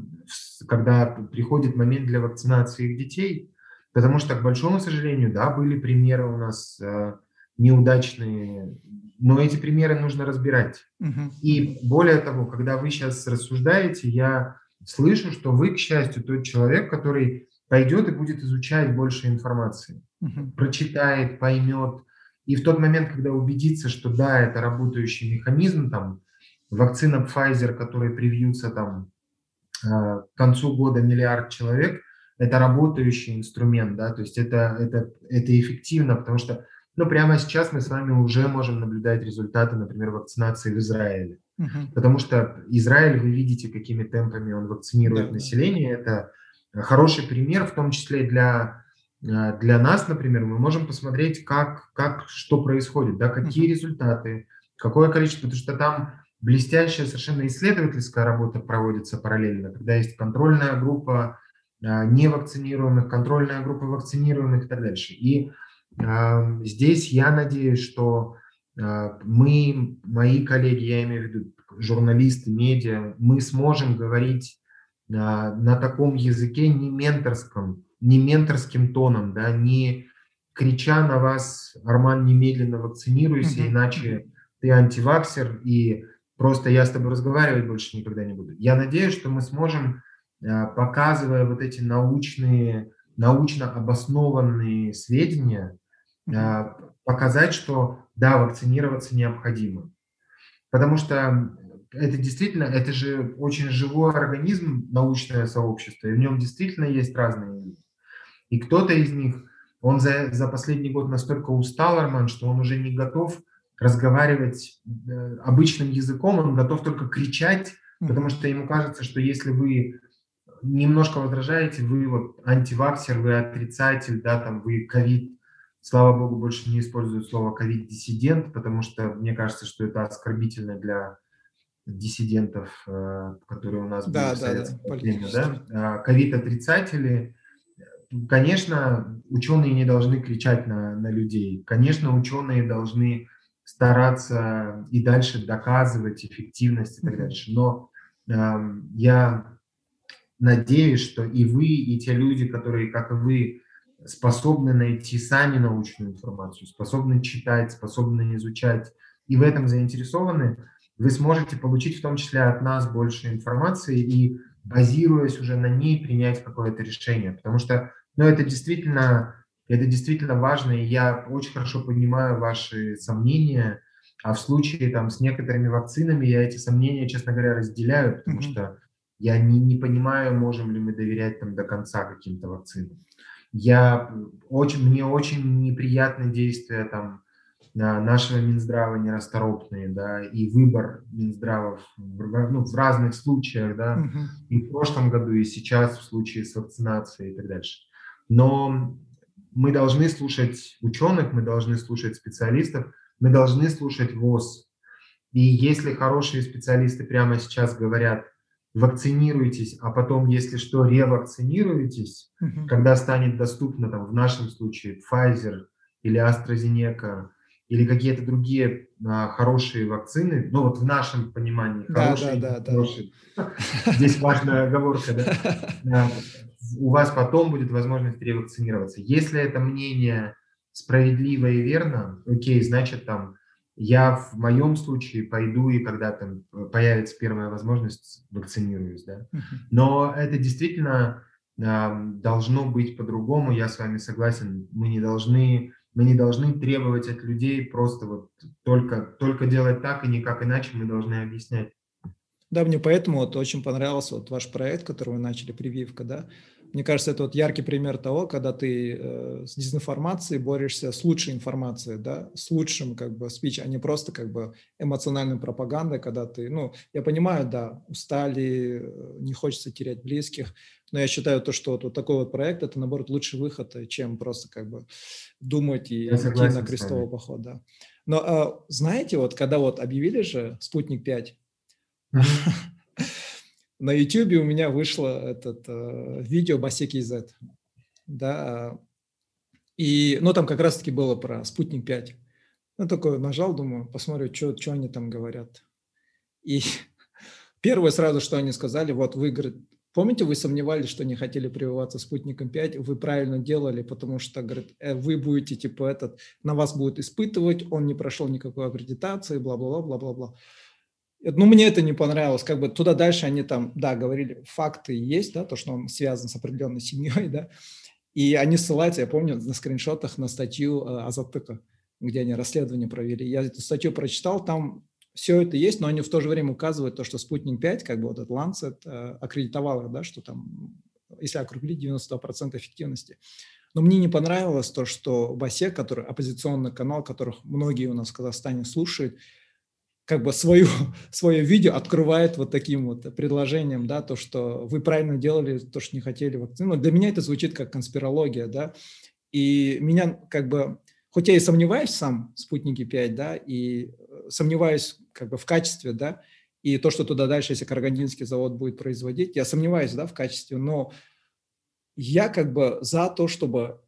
когда приходит момент для вакцинации их детей, потому что, к большому сожалению, да, были примеры у нас э, неудачные, но эти примеры нужно разбирать. Угу. И более того, когда вы сейчас рассуждаете, я слышу, что вы, к счастью, тот человек, который пойдет и будет изучать больше информации, угу. прочитает, поймет. И в тот момент, когда убедится, что да, это работающий механизм, там, Вакцина Pfizer, которая привьются там э, к концу года миллиард человек, это работающий инструмент, да, то есть это, это, это эффективно, потому что, ну, прямо сейчас мы с вами уже можем наблюдать результаты, например, вакцинации в Израиле, uh-huh. потому что Израиль, вы видите, какими темпами он вакцинирует да, население, это хороший пример, в том числе для э, для нас, например, мы можем посмотреть, как, как что происходит, да, какие uh-huh. результаты, какое количество, потому что там блестящая совершенно исследовательская работа проводится параллельно, когда есть контрольная группа а, невакцинируемых, контрольная группа вакцинируемых и так дальше. И Здесь я надеюсь, что мы, мои коллеги, я имею в виду журналисты, медиа, мы сможем говорить на таком языке не менторском, не менторским тоном, да, не крича на вас, Арман, немедленно вакцинируйся, иначе ты антиваксер, и просто я с тобой разговаривать больше никогда не буду. Я надеюсь, что мы сможем, показывая вот эти научные, научно обоснованные сведения, показать, что да, вакцинироваться необходимо. Потому что это действительно, это же очень живой организм, научное сообщество, и в нем действительно есть разные люди. И кто-то из них, он за, за последний год настолько устал, Арман, что он уже не готов разговаривать э, обычным языком, он готов только кричать, потому что ему кажется, что если вы немножко возражаете, вы вот антиваксер, вы отрицатель, да, там вы ковид, слава богу, больше не используют слово ковид-диссидент, потому что мне кажется, что это оскорбительно для диссидентов, э, которые у нас были да, в советское да, время, да, а, ковид-отрицатели, конечно, ученые не должны кричать на, на людей, конечно, ученые должны стараться и дальше доказывать эффективность и так дальше, но э, я надеюсь, что и вы, и те люди, которые, как и вы, способны найти сами научную информацию, способны читать, способны изучать и в этом заинтересованы, вы сможете получить в том числе от нас больше информации и, базируясь уже на ней, принять какое-то решение. Потому что ну, это, действительно, это действительно важно, и я очень хорошо понимаю ваши сомнения, а в случае там, с некоторыми вакцинами я эти сомнения, честно говоря, разделяю, потому mm-hmm. что я не, не понимаю, можем ли мы доверять там до конца каким-то вакцинам. Я очень, мне очень неприятны действия там нашего Минздрава нерасторопные, да, и выбор Минздравов в, ну, в разных случаях, да, угу. и в прошлом году, и сейчас в случае с вакцинацией и так дальше. Но мы должны слушать ученых, мы должны слушать специалистов, мы должны слушать ВОЗ. И если хорошие специалисты прямо сейчас говорят, вакцинируйтесь, а потом, если что, ревакцинируйтесь, угу. когда станет доступно, там, в нашем случае, Pfizer или AstraZeneca, или какие-то другие а, хорошие вакцины, ну вот в нашем понимании, хорошие, да, да, хорошие. Да. Здесь важная оговорка, да. У вас потом будет возможность ревакцинироваться. Если это мнение справедливо и верно, окей, значит там я в моем случае пойду и когда там появится первая возможность вакцинируюсь, да. Но это действительно э, должно быть по-другому. Я с вами согласен. Мы не должны мы не должны требовать от людей просто вот только, только делать так и никак иначе, мы должны объяснять. Да, мне поэтому вот очень понравился вот ваш проект, который вы начали, прививка, да. Мне кажется, это вот яркий пример того, когда ты э, с дезинформацией борешься с лучшей информацией, да, с лучшим как бы спич, а не просто как бы эмоциональной пропагандой, когда ты, ну, я понимаю, да, устали, э, не хочется терять близких, но я считаю то, что вот, вот такой вот проект, это, наоборот, лучший выход, э, чем просто как бы думать и идти на крестовый поход, да. Но а, знаете, вот когда вот объявили же «Спутник 5», на YouTube у меня вышло этот uh, видео Басеки Z, да, и, ну, там как раз-таки было про «Спутник 5». Ну, такой нажал, думаю, посмотрю, что они там говорят. И первое сразу, что они сказали, вот вы, говорит, Помните, вы сомневались, что не хотели прививаться спутником 5, вы правильно делали, потому что, говорит, э, вы будете, типа, этот, на вас будут испытывать, он не прошел никакой аккредитации, бла-бла-бла, бла-бла-бла. Ну, мне это не понравилось, как бы туда дальше они там, да, говорили, факты есть, да, то, что он связан с определенной семьей, да, и они ссылаются, я помню, на скриншотах на статью э, Азатыка, где они расследование провели. Я эту статью прочитал, там все это есть, но они в то же время указывают то, что спутник 5, как бы вот этот Lancet, э, аккредитовал да, что там, если округлить, 92% эффективности. Но мне не понравилось то, что БАСЕ, который оппозиционный канал, которых многие у нас в Казахстане слушают, как бы свою, свое видео открывает вот таким вот предложением, да, то, что вы правильно делали, то, что не хотели вакцину. Для меня это звучит как конспирология, да, и меня как бы, хоть я и сомневаюсь сам в спутнике 5, да, и сомневаюсь как бы в качестве, да, и то, что туда дальше, если Карагандинский завод будет производить, я сомневаюсь, да, в качестве, но я как бы за то, чтобы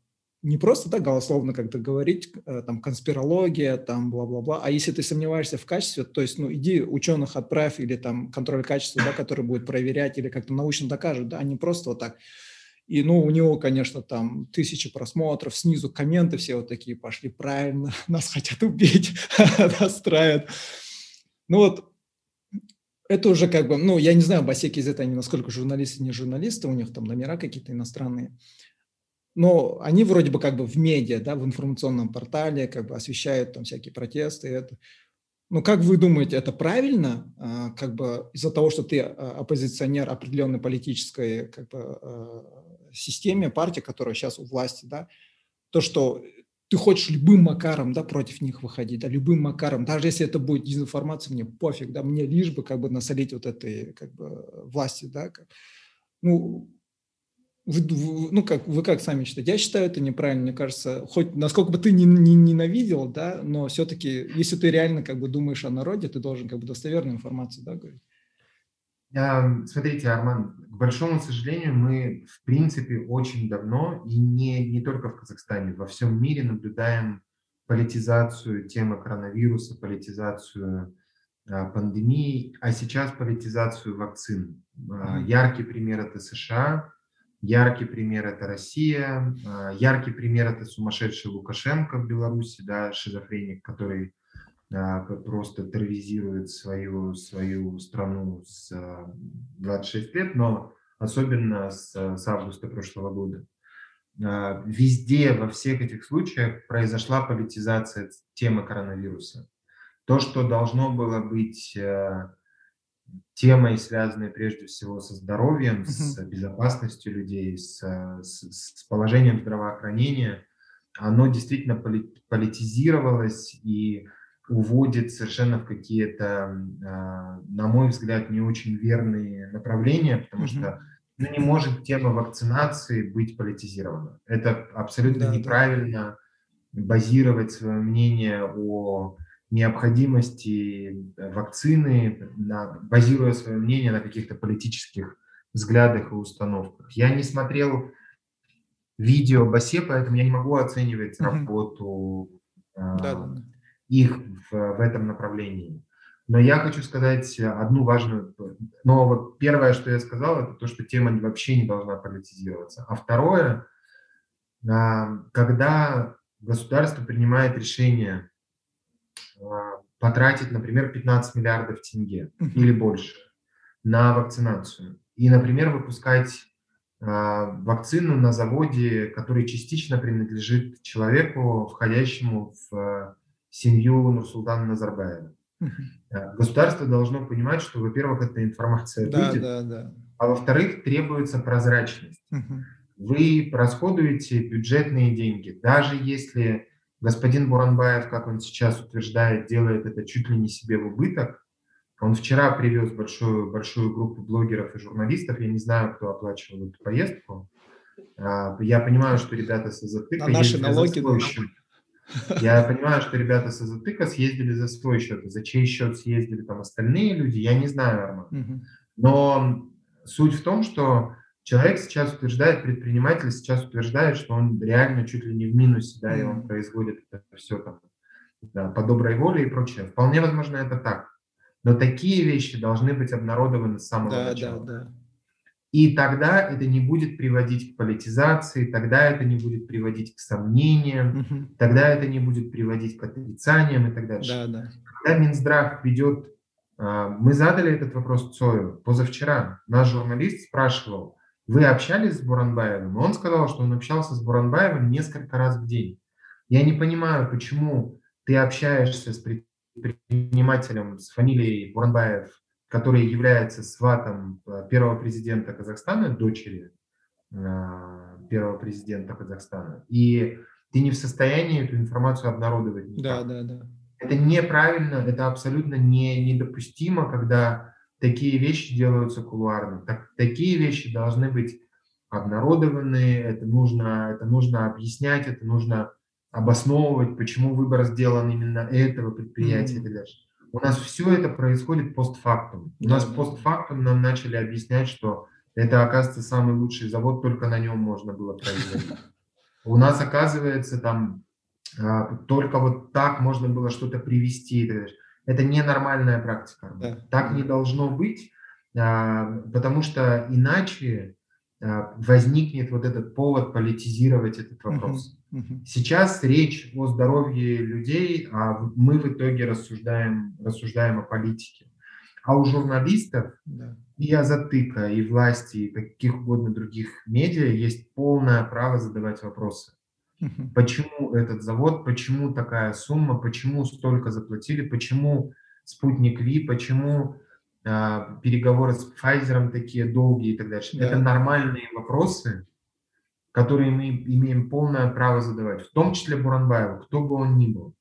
не просто так голословно как-то говорить, э, там, конспирология, там, бла-бла-бла, а если ты сомневаешься в качестве, то есть, ну, иди ученых отправь или там контроль качества, да, который будет проверять или как-то научно докажет, да, а не просто вот так. И, ну, у него, конечно, там тысячи просмотров, снизу комменты все вот такие пошли, правильно, нас хотят убить, настраивают. Ну вот, это уже как бы, ну, я не знаю, Басеки из этого, они насколько журналисты, не журналисты, у них там номера какие-то иностранные. Но они вроде бы как бы в медиа, да, в информационном портале как бы освещают там всякие протесты. Это. Ну, как вы думаете, это правильно? А, как бы из-за того, что ты а, оппозиционер определенной политической как бы, а, системе, партии, которая сейчас у власти, да, то, что ты хочешь любым макаром, да, против них выходить, да, любым макаром, даже если это будет дезинформация, мне пофиг, да, мне лишь бы как бы насолить вот этой как бы власти, да, как, ну, вы, ну, как, вы как сами считаете? Я считаю это неправильно, мне кажется, хоть насколько бы ты не, не ненавидел, да, но все-таки, если ты реально как бы думаешь о народе, ты должен как бы достоверную информацию, да, говорить. Смотрите, Арман, к большому сожалению, мы, в принципе, очень давно, и не, не только в Казахстане, во всем мире наблюдаем политизацию темы коронавируса, политизацию а, пандемии, а сейчас политизацию вакцин. А, яркий пример – это США, яркий пример – это Россия, а, яркий пример – это сумасшедший Лукашенко в Беларуси, да, шизофреник, который просто терроризирует свою, свою страну с 26 лет, но особенно с, с августа прошлого года. Везде, во всех этих случаях произошла политизация темы коронавируса. То, что должно было быть темой, связанной прежде всего со здоровьем, с безопасностью людей, с, с, с положением здравоохранения, оно действительно политизировалось и уводит совершенно в какие-то, а, на мой взгляд, не очень верные направления, потому mm-hmm. что ну, не может тема вакцинации быть политизирована. Это абсолютно да, неправильно да. базировать свое мнение о необходимости вакцины, на, базируя свое мнение на каких-то политических взглядах и установках. Я не смотрел видео Басе, поэтому я не могу оценивать mm-hmm. работу да, да, да их в, в этом направлении. Но я хочу сказать одну важную... Но вот первое, что я сказал, это то, что тема вообще не должна политизироваться. А второе, а, когда государство принимает решение потратить, например, 15 миллиардов тенге или больше на вакцинацию, и, например, выпускать а, вакцину на заводе, который частично принадлежит человеку, входящему в семью Нурсултана Назарбаева. Э, государство должно понимать, что, во-первых, эта информация да, будет, да, да. а во-вторых, требуется прозрачность. Вы расходуете бюджетные деньги, даже если господин Буранбаев, как он сейчас утверждает, делает это чуть ли не себе в убыток. Он вчера привез большую, большую группу блогеров и журналистов, я не знаю, кто оплачивал эту поездку. А, я понимаю, что ребята с АЗТК... наши налоги... За свой счет. Я понимаю, что ребята с Азатыка съездили за свой счет, за чей счет съездили там остальные люди, я не знаю, Арман. Но суть в том, что человек сейчас утверждает, предприниматель сейчас утверждает, что он реально чуть ли не в минусе, да, и он производит это все там да, по доброй воле и прочее. Вполне возможно, это так. Но такие вещи должны быть обнародованы с самого да, начала. Да, да. И тогда это не будет приводить к политизации, тогда это не будет приводить к сомнениям, угу. тогда это не будет приводить к отрицаниям и так далее. Да, да. Когда Минздрав ведет... А, мы задали этот вопрос Цою позавчера. Наш журналист спрашивал, вы общались с Буранбаевым? Он сказал, что он общался с Буранбаевым несколько раз в день. Я не понимаю, почему ты общаешься с предпринимателем с фамилией Буранбаев который является сватом э, первого президента Казахстана, дочери э, первого президента Казахстана, и ты не в состоянии эту информацию обнародовать никак. Да, да, да. Это неправильно, это абсолютно не, недопустимо, когда такие вещи делаются кулуарно. Так, такие вещи должны быть обнародованы, это нужно, это нужно объяснять, это нужно обосновывать, почему выбор сделан именно этого предприятия mm-hmm. и так далее. У нас все это происходит постфактум. У нас постфактум нам начали объяснять, что это, оказывается, самый лучший завод, только на нем можно было производить. у нас оказывается там а, только вот так можно было что-то привести. Это ненормальная практика. Да. Так не должно быть, а, потому что иначе а, возникнет вот этот повод политизировать этот вопрос. Uh-huh, uh-huh. Сейчас речь о здоровье людей, а мы в итоге рассуждаем, рассуждаем о политике. А у журналистов да. и Азатыка, и власти, и каких угодно других медиа есть полное право задавать вопросы. Почему этот завод, почему такая сумма, почему столько заплатили, почему спутник Ви, почему а, переговоры с Pfizer такие долгие и так дальше. Да. Это нормальные вопросы, которые мы имеем полное право задавать, в том числе Буранбаеву, кто бы он ни был.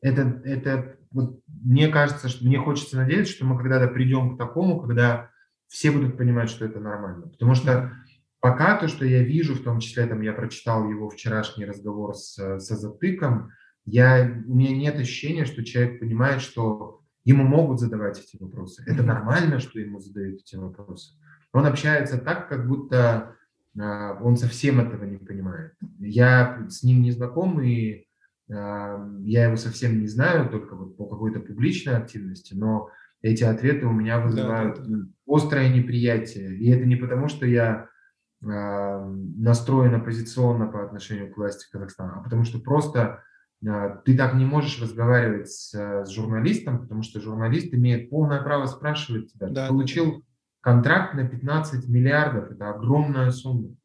Это, это вот, мне кажется, что мне хочется надеяться, что мы когда-то придем к такому, когда все будут понимать, что это нормально. Потому что пока то, что я вижу, в том числе там я прочитал его вчерашний разговор с, с Азатыком, я, у меня нет ощущения, что человек понимает, что Ему могут задавать эти вопросы. Это нормально, что ему задают эти вопросы. Он общается так, как будто э, он совсем этого не понимает. Я с ним не знаком, и э, я его совсем не знаю, только вот по какой-то публичной активности, но эти ответы у меня вызывают да, да, да. острое неприятие. И это не потому, что я э, настроен оппозиционно по отношению к власти Казахстана, а потому что просто а, ты так не можешь разговаривать с, с журналистом, потому что журналист имеет полное право спрашивать тебя. Да, ты получил контракт на 15 миллиардов, это огромная сумма.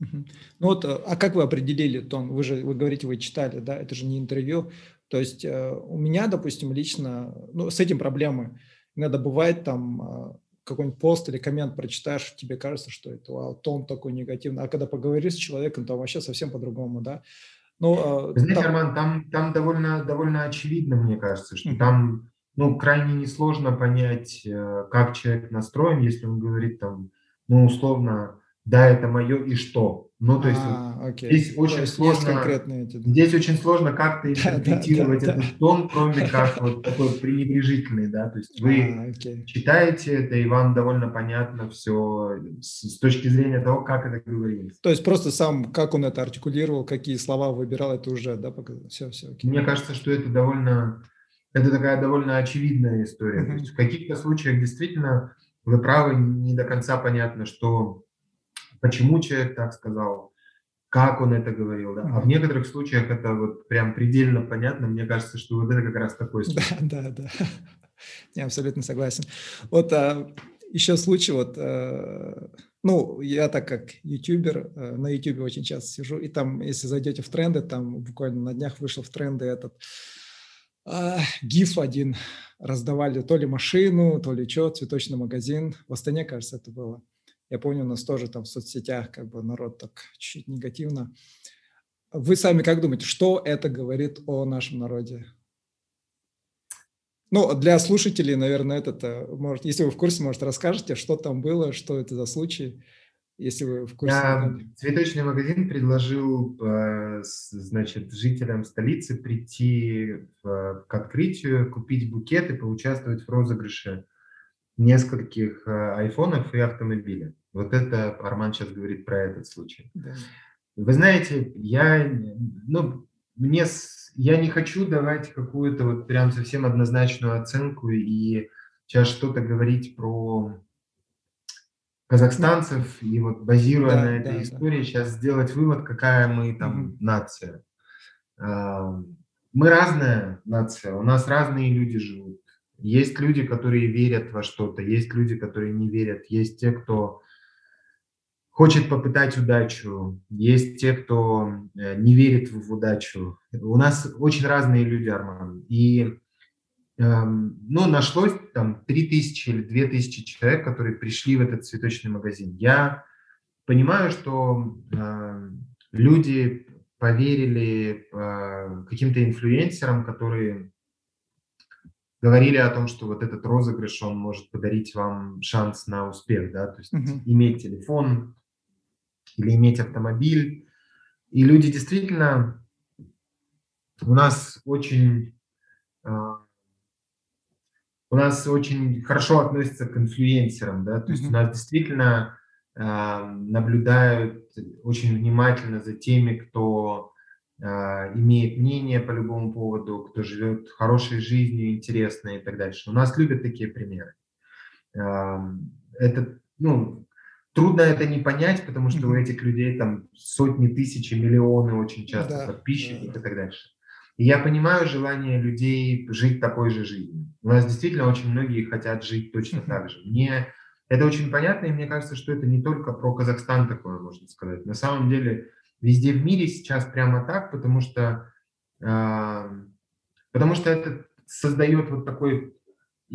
Ну вот, э, а как вы определили тон? Вы же, вы говорите, вы читали, да, это же не интервью. То есть э, у меня, допустим, лично, ну, с этим проблемы. Иногда бывает там э, какой-нибудь пост или коммент прочитаешь, тебе кажется, что это вау, тон такой негативный. А когда поговоришь с человеком, то вообще совсем по-другому, да. Ну, а, Знаете, там... Арман, там, там довольно, довольно очевидно, мне кажется, что mm-hmm. там ну, крайне несложно понять, э, как человек настроен, если он говорит там, ну, условно, да, это мое и что. Ну, то есть а, здесь очень есть сложно, эти, да. здесь очень сложно как-то интерпретировать да, да, этот тон, кроме как вот такой пренебрежительный, да, то есть вы а, окей. читаете это, и вам довольно понятно все с, с точки зрения того, как это говорилось. То есть просто сам, как он это артикулировал, какие слова выбирал, это уже, да, все, все. Окей. Мне кажется, что это довольно, это такая довольно очевидная история. Uh-huh. То есть в каких-то случаях действительно вы правы, не до конца понятно, что почему человек так сказал, как он это говорил. Да? А в некоторых случаях это вот прям предельно понятно. Мне кажется, что вот это как раз такой случай. Да, да, да. Я абсолютно согласен. Вот а, еще случай, вот, а, ну, я так как ютубер, а, на ютубе очень часто сижу, и там, если зайдете в тренды, там буквально на днях вышел в тренды этот а, гиф один, раздавали то ли машину, то ли что, цветочный магазин. В Астане, кажется, это было. Я помню, у нас тоже там в соцсетях как бы народ так чуть-чуть негативно. Вы сами как думаете, что это говорит о нашем народе? Ну, для слушателей, наверное, это, может, если вы в курсе, может, расскажете, что там было, что это за случай, если вы в курсе. Я, цветочный магазин предложил, э, значит, жителям столицы прийти к открытию, купить букет и поучаствовать в розыгрыше нескольких э, айфонов и автомобиля. Вот это Арман сейчас говорит про этот случай. Да. Вы знаете, я, ну, мне, я не хочу давать какую-то вот прям совсем однозначную оценку и сейчас что-то говорить про казахстанцев и вот базируя да, на этой да, истории да. сейчас сделать вывод, какая мы там mm нация. Мы разная нация, у нас разные люди живут. Есть люди, которые верят во что-то, есть люди, которые не верят, есть те, кто хочет попытать удачу, есть те, кто э, не верит в удачу. У нас очень разные люди, Арман. И эм, ну, нашлось там 3000 или 2000 человек, которые пришли в этот цветочный магазин. Я понимаю, что э, люди поверили э, каким-то инфлюенсерам, которые говорили о том, что вот этот розыгрыш, он может подарить вам шанс на успех, да, то есть uh-huh. иметь телефон или иметь автомобиль. И люди действительно, у нас очень, uh, у нас очень хорошо относятся к инфлюенсерам, да, то есть у нас действительно наблюдают очень внимательно за теми, кто имеет мнение по любому поводу, кто живет хорошей жизнью, интересной и так дальше. У нас любят такие примеры. Это, ну, трудно это не понять, потому что у этих людей там сотни тысяч, миллионы очень часто да, подписчиков да. и так дальше. И я понимаю желание людей жить такой же жизнью. У нас действительно очень многие хотят жить точно так же. Мне это очень понятно, и мне кажется, что это не только про Казахстан такое, можно сказать. На самом деле везде в мире сейчас прямо так, потому что, э, потому что это создает вот такой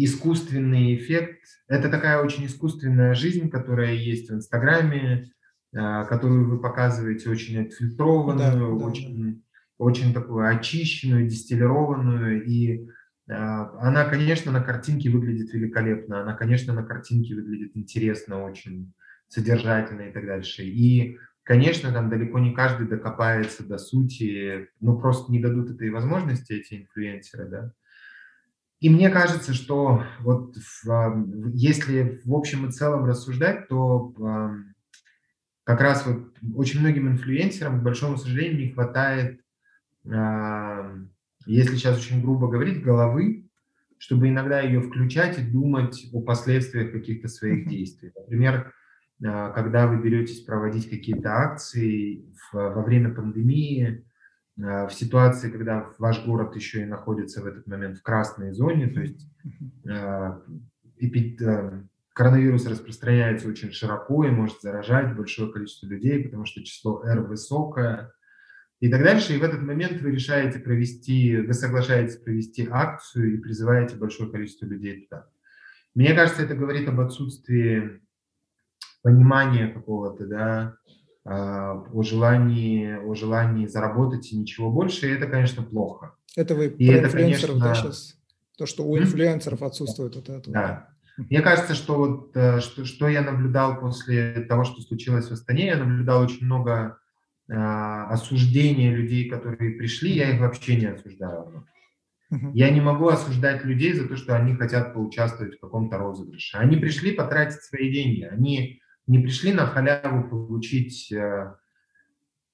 искусственный эффект. Это такая очень искусственная жизнь, которая есть в Инстаграме, э, которую вы показываете очень отфильтрованную, да, очень, да. очень такую очищенную, дистиллированную и а, она, конечно, на картинке выглядит великолепно, она, конечно, на картинке выглядит интересно, очень содержательно и так дальше. И, конечно, там далеко не каждый докопается до сути, ну, просто не дадут этой возможности эти инфлюенсеры, да. И мне кажется, что вот в, если в общем и целом рассуждать, то как раз вот очень многим инфлюенсерам, к большому сожалению, не хватает если сейчас очень грубо говорить, головы, чтобы иногда ее включать и думать о последствиях каких-то своих действий. Например, а, когда вы беретесь проводить какие-то акции во время пандемии, в ситуации, когда ваш город еще и находится в этот момент в красной зоне, то есть а, коронавирус распространяется очень широко и может заражать большое количество людей, потому что число R высокое, и так дальше. И в этот момент вы решаете провести, вы соглашаетесь провести акцию и призываете большое количество людей туда. Мне кажется, это говорит об отсутствии понимания какого-то, да, о желании, о желании заработать и ничего больше, и это, конечно, плохо. Это вы и про это, инфлюенсеров, конечно... да, сейчас? То, что у инфлюенсеров отсутствует вот это. Да. Мне кажется, что вот э, что, что я наблюдал после того, что случилось в Астане, я наблюдал очень много а, осуждение людей, которые пришли, я их вообще не осуждаю. Я не могу осуждать людей за то, что они хотят поучаствовать в каком-то розыгрыше. Они пришли потратить свои деньги. Они не пришли на халяву получить э,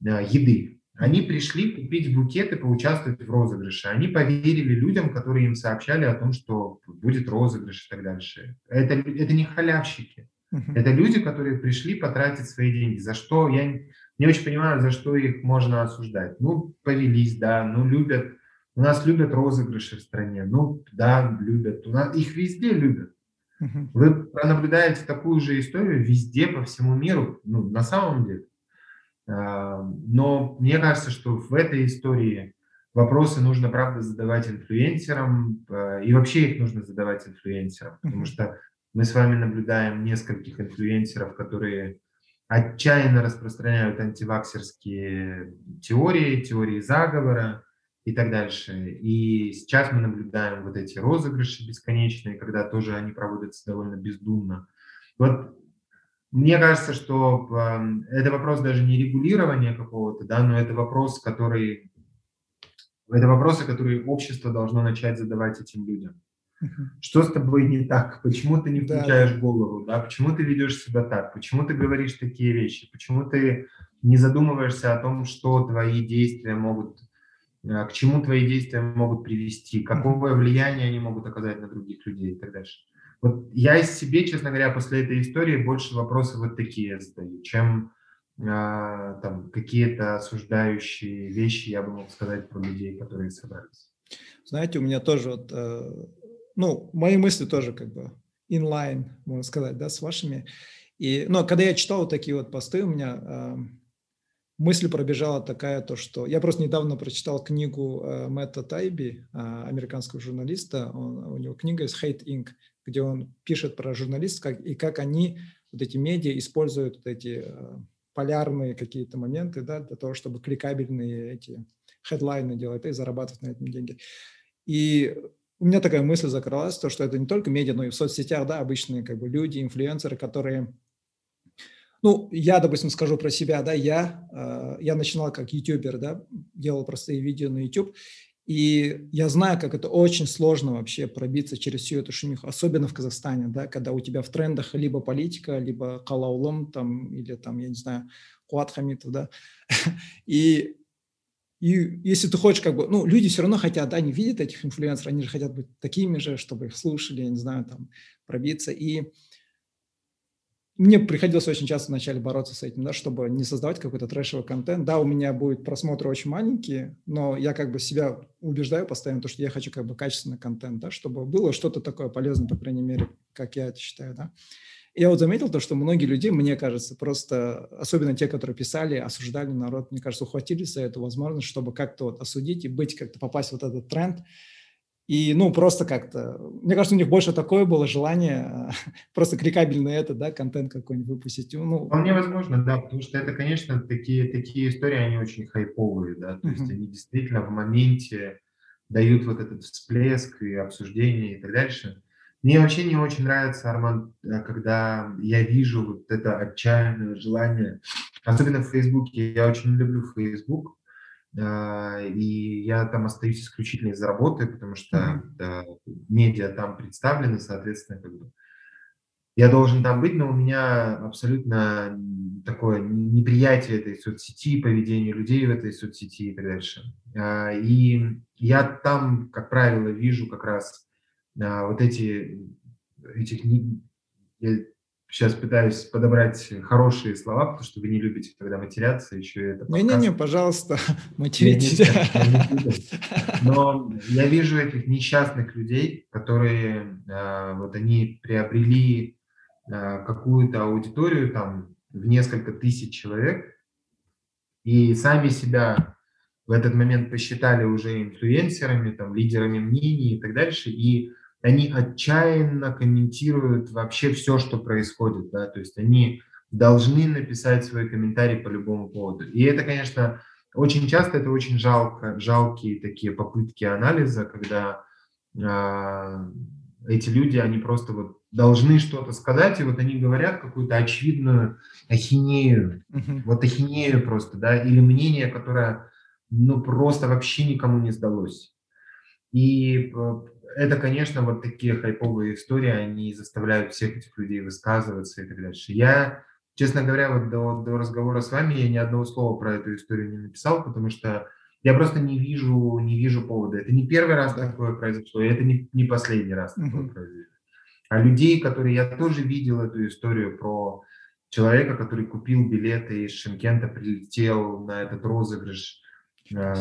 э, еды. Они пришли купить букет и поучаствовать в розыгрыше. Они поверили людям, которые им сообщали о том, что будет розыгрыш и так дальше. Это, это не халявщики. Это люди, которые пришли потратить свои деньги. За что я не очень понимаю, за что их можно осуждать. Ну, повелись, да, ну, любят. У нас любят розыгрыши в стране. Ну, да, любят. У нас их везде любят. Вы пронаблюдаете такую же историю везде, по всему миру, ну, на самом деле. А, но мне кажется, что в этой истории вопросы нужно, правда, задавать инфлюенсерам, а, и вообще их нужно задавать инфлюенсерам, потому что мы с вами наблюдаем нескольких инфлюенсеров, которые отчаянно распространяют антиваксерские теории, теории заговора и так дальше. И сейчас мы наблюдаем вот эти розыгрыши бесконечные, когда тоже они проводятся довольно бездумно. Вот мне кажется, что э, это вопрос даже не регулирования какого-то, да, но это вопрос, который это вопросы, которые общество должно начать задавать этим людям. Что с тобой не так? Почему ты не включаешь да. голову? Да? Почему ты ведешь себя так? Почему ты говоришь такие вещи? Почему ты не задумываешься о том, что твои действия могут, к чему твои действия могут привести, какое влияние они могут оказать на других людей и так дальше. Вот я из себе, честно говоря, после этой истории больше вопросов вот такие задаю, чем а, там какие-то осуждающие вещи я бы мог сказать про людей, которые собрались. Знаете, у меня тоже вот э, ну, мои мысли тоже как бы inline, можно сказать, да, с вашими. И, но когда я читал вот такие вот посты, у меня э, мысль пробежала такая, то что я просто недавно прочитал книгу э, Мэтта Тайби, э, американского журналиста, он, у него книга из Hate Inc., где он пишет про журналистов как, и как они, вот эти медиа, используют вот эти э, полярные какие-то моменты, да, для того, чтобы кликабельные эти хедлайны делать и зарабатывать на этом деньги. И у меня такая мысль закралась, то, что это не только медиа, но и в соцсетях, да, обычные как бы люди, инфлюенсеры, которые, ну, я, допустим, скажу про себя, да, я, э, я начинал как ютубер, да, делал простые видео на YouTube, И я знаю, как это очень сложно вообще пробиться через всю эту шумиху, особенно в Казахстане, да, когда у тебя в трендах либо политика, либо Калаулом, там, или там, я не знаю, Куат Хамитов, да. И, и если ты хочешь, как бы, ну, люди все равно хотят, да, они видят этих инфлюенсеров, они же хотят быть такими же, чтобы их слушали, я не знаю, там, пробиться. И мне приходилось очень часто вначале бороться с этим, да, чтобы не создавать какой-то трэшевый контент. Да, у меня будет просмотры очень маленькие, но я как бы себя убеждаю постоянно, то, что я хочу как бы качественный контент, да, чтобы было что-то такое полезное, по крайней мере, как я это считаю, да. Я вот заметил то, что многие люди, мне кажется, просто, особенно те, которые писали, осуждали народ, мне кажется, ухватились за эту возможность, чтобы как-то вот осудить и быть, как-то попасть в вот этот тренд, и, ну, просто как-то, мне кажется, у них больше такое было желание, просто кликабельный это, да, контент какой-нибудь выпустить. Ну, Вполне возможно, да, потому что это, конечно, такие, такие истории, они очень хайповые, да, то uh-huh. есть они действительно в моменте дают вот этот всплеск и обсуждение и так дальше. Мне вообще не очень нравится, Арман, э, когда я вижу вот это отчаянное желание, особенно в Фейсбуке, я очень люблю Фейсбук, и я там остаюсь исключительно из-за работы, потому что mm-hmm. да, медиа там представлены, соответственно, как бы я должен там быть, но у меня абсолютно такое неприятие этой соцсети, поведения людей в этой соцсети и так дальше. А, и я там, как правило, вижу как раз а, вот эти, этих, сейчас пытаюсь подобрать хорошие слова, потому что вы не любите, когда матерятся, еще это Не-не-не, пожалуйста, материтесь. Но я вижу этих несчастных людей, которые а, вот они приобрели а, какую-то аудиторию там в несколько тысяч человек и сами себя в этот момент посчитали уже инфлюенсерами, там, лидерами мнений и так дальше, и они отчаянно комментируют вообще все, что происходит, да, то есть они должны написать свой комментарий по любому поводу. И это, конечно, очень часто это очень жалко, жалкие такие попытки анализа, когда э, эти люди, они просто вот должны что-то сказать, и вот они говорят какую-то очевидную ахинею, uh-huh. вот ахинею просто, да, или мнение, которое, ну, просто вообще никому не сдалось. И э, это, конечно, вот такие хайповые истории, они заставляют всех этих людей высказываться и так дальше. Я, честно говоря, вот до, до разговора с вами я ни одного слова про эту историю не написал, потому что я просто не вижу, не вижу повода. Это не первый раз такое произошло, и это не, не последний раз такое произошло. А людей, которые я тоже видел эту историю про человека, который купил билеты из Шимкента, прилетел на этот розыгрыш, э,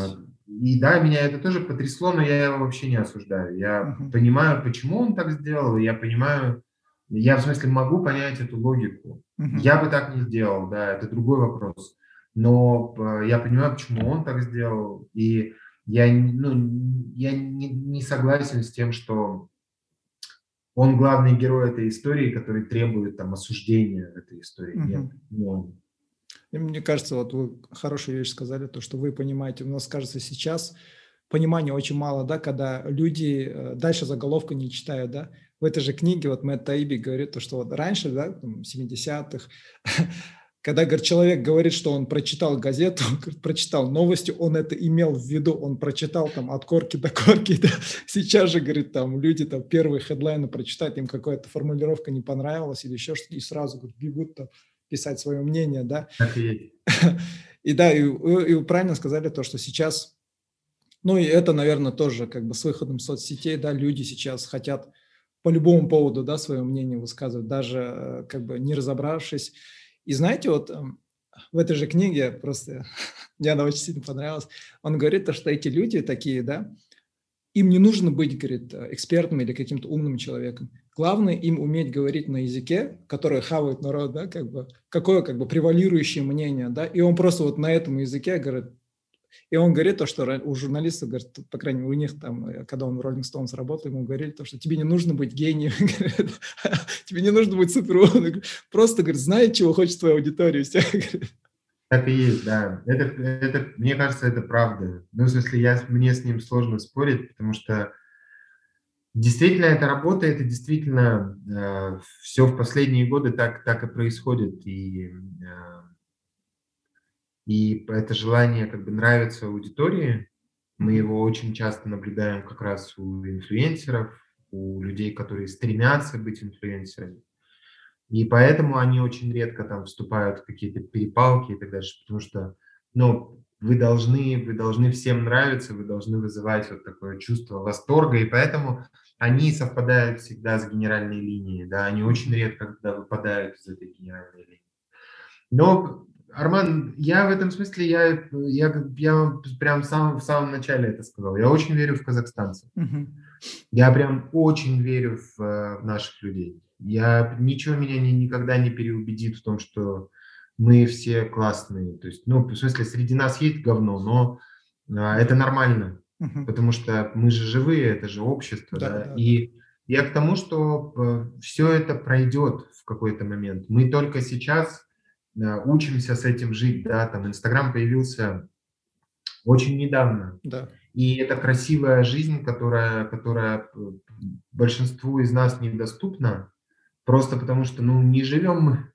и да, меня это тоже потрясло, но я его вообще не осуждаю. Я uh-huh. понимаю, почему он так сделал, я понимаю, я в смысле могу понять эту логику. Uh-huh. Я бы так не сделал, да, это другой вопрос. Но э, я понимаю, почему он так сделал, и я, ну, я не, не согласен с тем, что он главный герой этой истории, который требует там осуждения этой истории. Uh-huh. Нет, не он. И мне кажется, вот вы хорошую вещь сказали, то, что вы понимаете, у нас, кажется, сейчас понимания очень мало, да, когда люди э, дальше заголовка не читают, да. В этой же книге вот Мэтт Таиби говорит, то, что вот раньше, да, в 70-х, когда говорит, человек говорит, что он прочитал газету, он говорит, прочитал новости, он это имел в виду, он прочитал там от корки до корки. Да. Сейчас же, говорит, там люди там первые хедлайны прочитают, им какая-то формулировка не понравилась или еще что-то, и сразу говорит, бегут там писать свое мнение, да. и. да, и, и вы правильно сказали то, что сейчас, ну и это, наверное, тоже как бы с выходом соцсетей, да, люди сейчас хотят по любому поводу, да, свое мнение высказывать, даже э, как бы не разобравшись. И знаете, вот эм, в этой же книге, просто мне она очень сильно понравилась, он говорит то, что эти люди такие, да, им не нужно быть, говорит, экспертом или каким-то умным человеком. Главное им уметь говорить на языке, который хавает народ, да, как бы, какое как бы превалирующее мнение, да, и он просто вот на этом языке говорит, и он говорит то, что у журналистов, говорит, по крайней мере, у них там, э, когда он в Rolling Stones работал, ему говорили то, что тебе не нужно быть гением, тебе не нужно быть суперумным, просто, говорит, знай, чего хочет твоя аудитория. Так и есть, да. Это, это, мне кажется, это правда. Ну, в смысле, я, мне с ним сложно спорить, потому что действительно это работает, и действительно э, все в последние годы так, так и происходит. И, э, и это желание как бы нравиться аудитории, Мы его очень часто наблюдаем как раз у инфлюенсеров, у людей, которые стремятся быть инфлюенсерами. И поэтому они очень редко там вступают в какие-то перепалки и так дальше, потому что, ну, вы должны, вы должны всем нравиться, вы должны вызывать вот такое чувство восторга, и поэтому они совпадают всегда с генеральной линией, да, они очень редко когда выпадают из этой генеральной линии. Но, Арман, я в этом смысле, я, я, я прям в самом, в самом начале это сказал, я очень верю в казахстанцев. Я прям очень верю в, в наших людей. Я, ничего меня не, никогда не переубедит в том, что мы все классные. То есть, ну, в смысле, среди нас есть говно, но а, это нормально, угу. потому что мы же живые, это же общество, да. да? да и я к тому, что э, все это пройдет в какой-то момент. Мы только сейчас а, учимся с этим жить, да, там Инстаграм появился очень недавно. Да. И это красивая жизнь, которая, которая э, большинству из нас недоступна, просто потому что, ну, не живем мы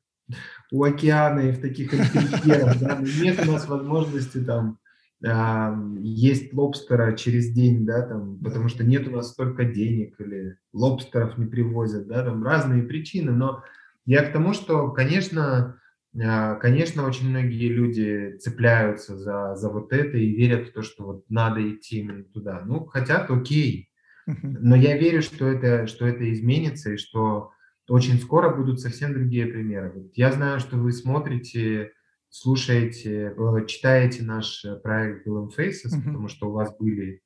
у океана и в таких интерьерах, да, нет у нас возможности там а, есть лобстера через день, да, там, потому что нет у нас столько денег или лобстеров не привозят, да, там разные причины, но я к тому, что, конечно, а, конечно, очень многие люди цепляются за, за вот это и верят в то, что вот надо идти именно туда. Ну, хотят, окей, но я верю, что это, что это изменится и что очень скоро будут совсем другие примеры. Я знаю, что вы смотрите, слушаете, э, читаете наш э, проект Film Faces, mm-hmm. потому что у вас были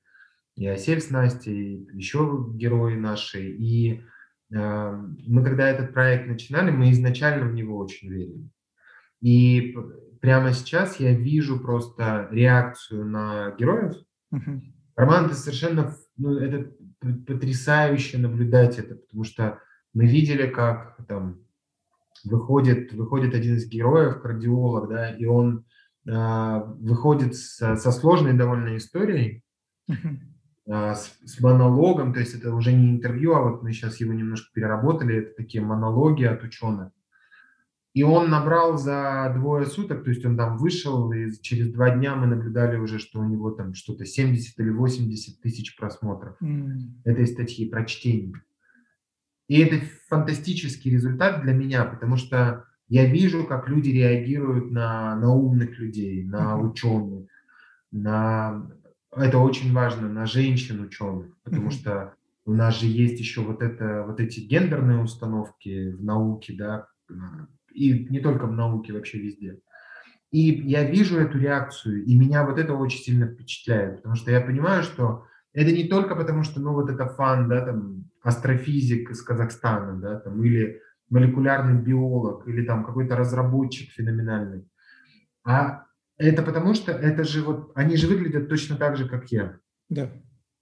и Осель с Настей, и еще герои наши. И э, мы, когда этот проект начинали, мы изначально в него очень верили. И прямо сейчас я вижу просто реакцию на героев. Mm-hmm. Роман, это совершенно, ну, это потрясающе наблюдать это, потому что мы видели, как там выходит, выходит один из героев, кардиолог, да, и он э, выходит со, со сложной довольно историей, э, с, с монологом, то есть это уже не интервью, а вот мы сейчас его немножко переработали, это такие монологи от ученых. И он набрал за двое суток, то есть он там вышел, и через два дня мы наблюдали уже, что у него там что-то 70 или 80 тысяч просмотров mm. этой статьи, прочтений. И это фантастический результат для меня, потому что я вижу, как люди реагируют на, на умных людей, на ученых, на это очень важно, на женщин ученых, потому что у нас же есть еще вот это, вот эти гендерные установки в науке, да, и не только в науке, вообще везде. И я вижу эту реакцию, и меня вот это очень сильно впечатляет, потому что я понимаю, что это не только потому, что, ну, вот это фан, да, там, астрофизик из Казахстана, да, там, или молекулярный биолог, или там какой-то разработчик феноменальный. А это потому, что это же вот, они же выглядят точно так же, как я. Да.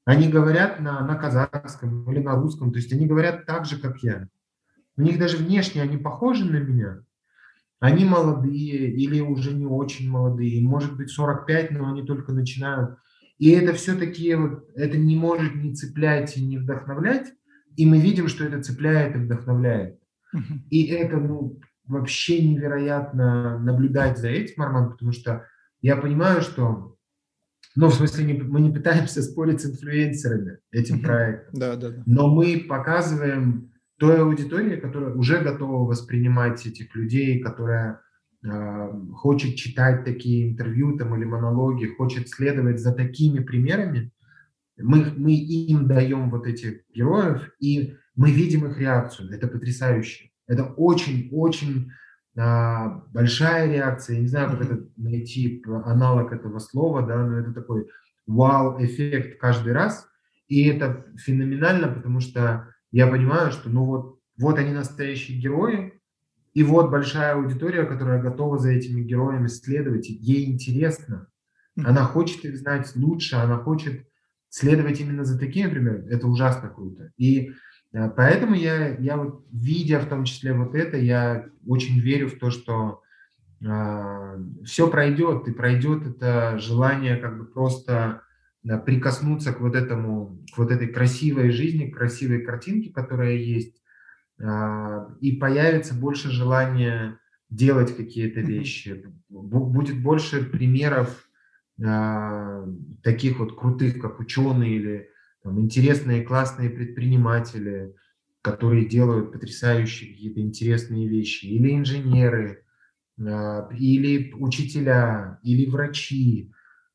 Они говорят на, на казахском или на русском, то есть они говорят так же, как я. У них даже внешне они похожи на меня. Они молодые или уже не очень молодые, может быть 45, но они только начинают и это все-таки вот, это не может не цеплять и не вдохновлять, и мы видим, что это цепляет и вдохновляет. И это ну, вообще невероятно наблюдать за этим, Арман, потому что я понимаю, что, ну, в смысле, не, мы не пытаемся спорить с инфлюенсерами этим проектом, да, да, да. но мы показываем той аудитории, которая уже готова воспринимать этих людей, которая хочет читать такие интервью там, или монологи, хочет следовать за такими примерами, мы, мы им даем вот этих героев, и мы видим их реакцию. Это потрясающе. Это очень-очень а, большая реакция. Я не знаю, как это найти аналог этого слова, да, но это такой вау-эффект каждый раз. И это феноменально, потому что я понимаю, что ну вот, вот они настоящие герои, и вот большая аудитория, которая готова за этими героями следовать, ей интересно. Она хочет их знать лучше, она хочет следовать именно за такими примерами. Это ужасно круто. И э, поэтому я, я вот, видя в том числе вот это, я очень верю в то, что э, все пройдет, и пройдет это желание как бы просто да, прикоснуться к вот этому, к вот этой красивой жизни, к красивой картинке, которая есть, а, и появится больше желания делать какие-то вещи, будет больше примеров а, таких вот крутых, как ученые или там, интересные, классные предприниматели, которые делают потрясающие какие-то интересные вещи, или инженеры, а, или учителя, или врачи,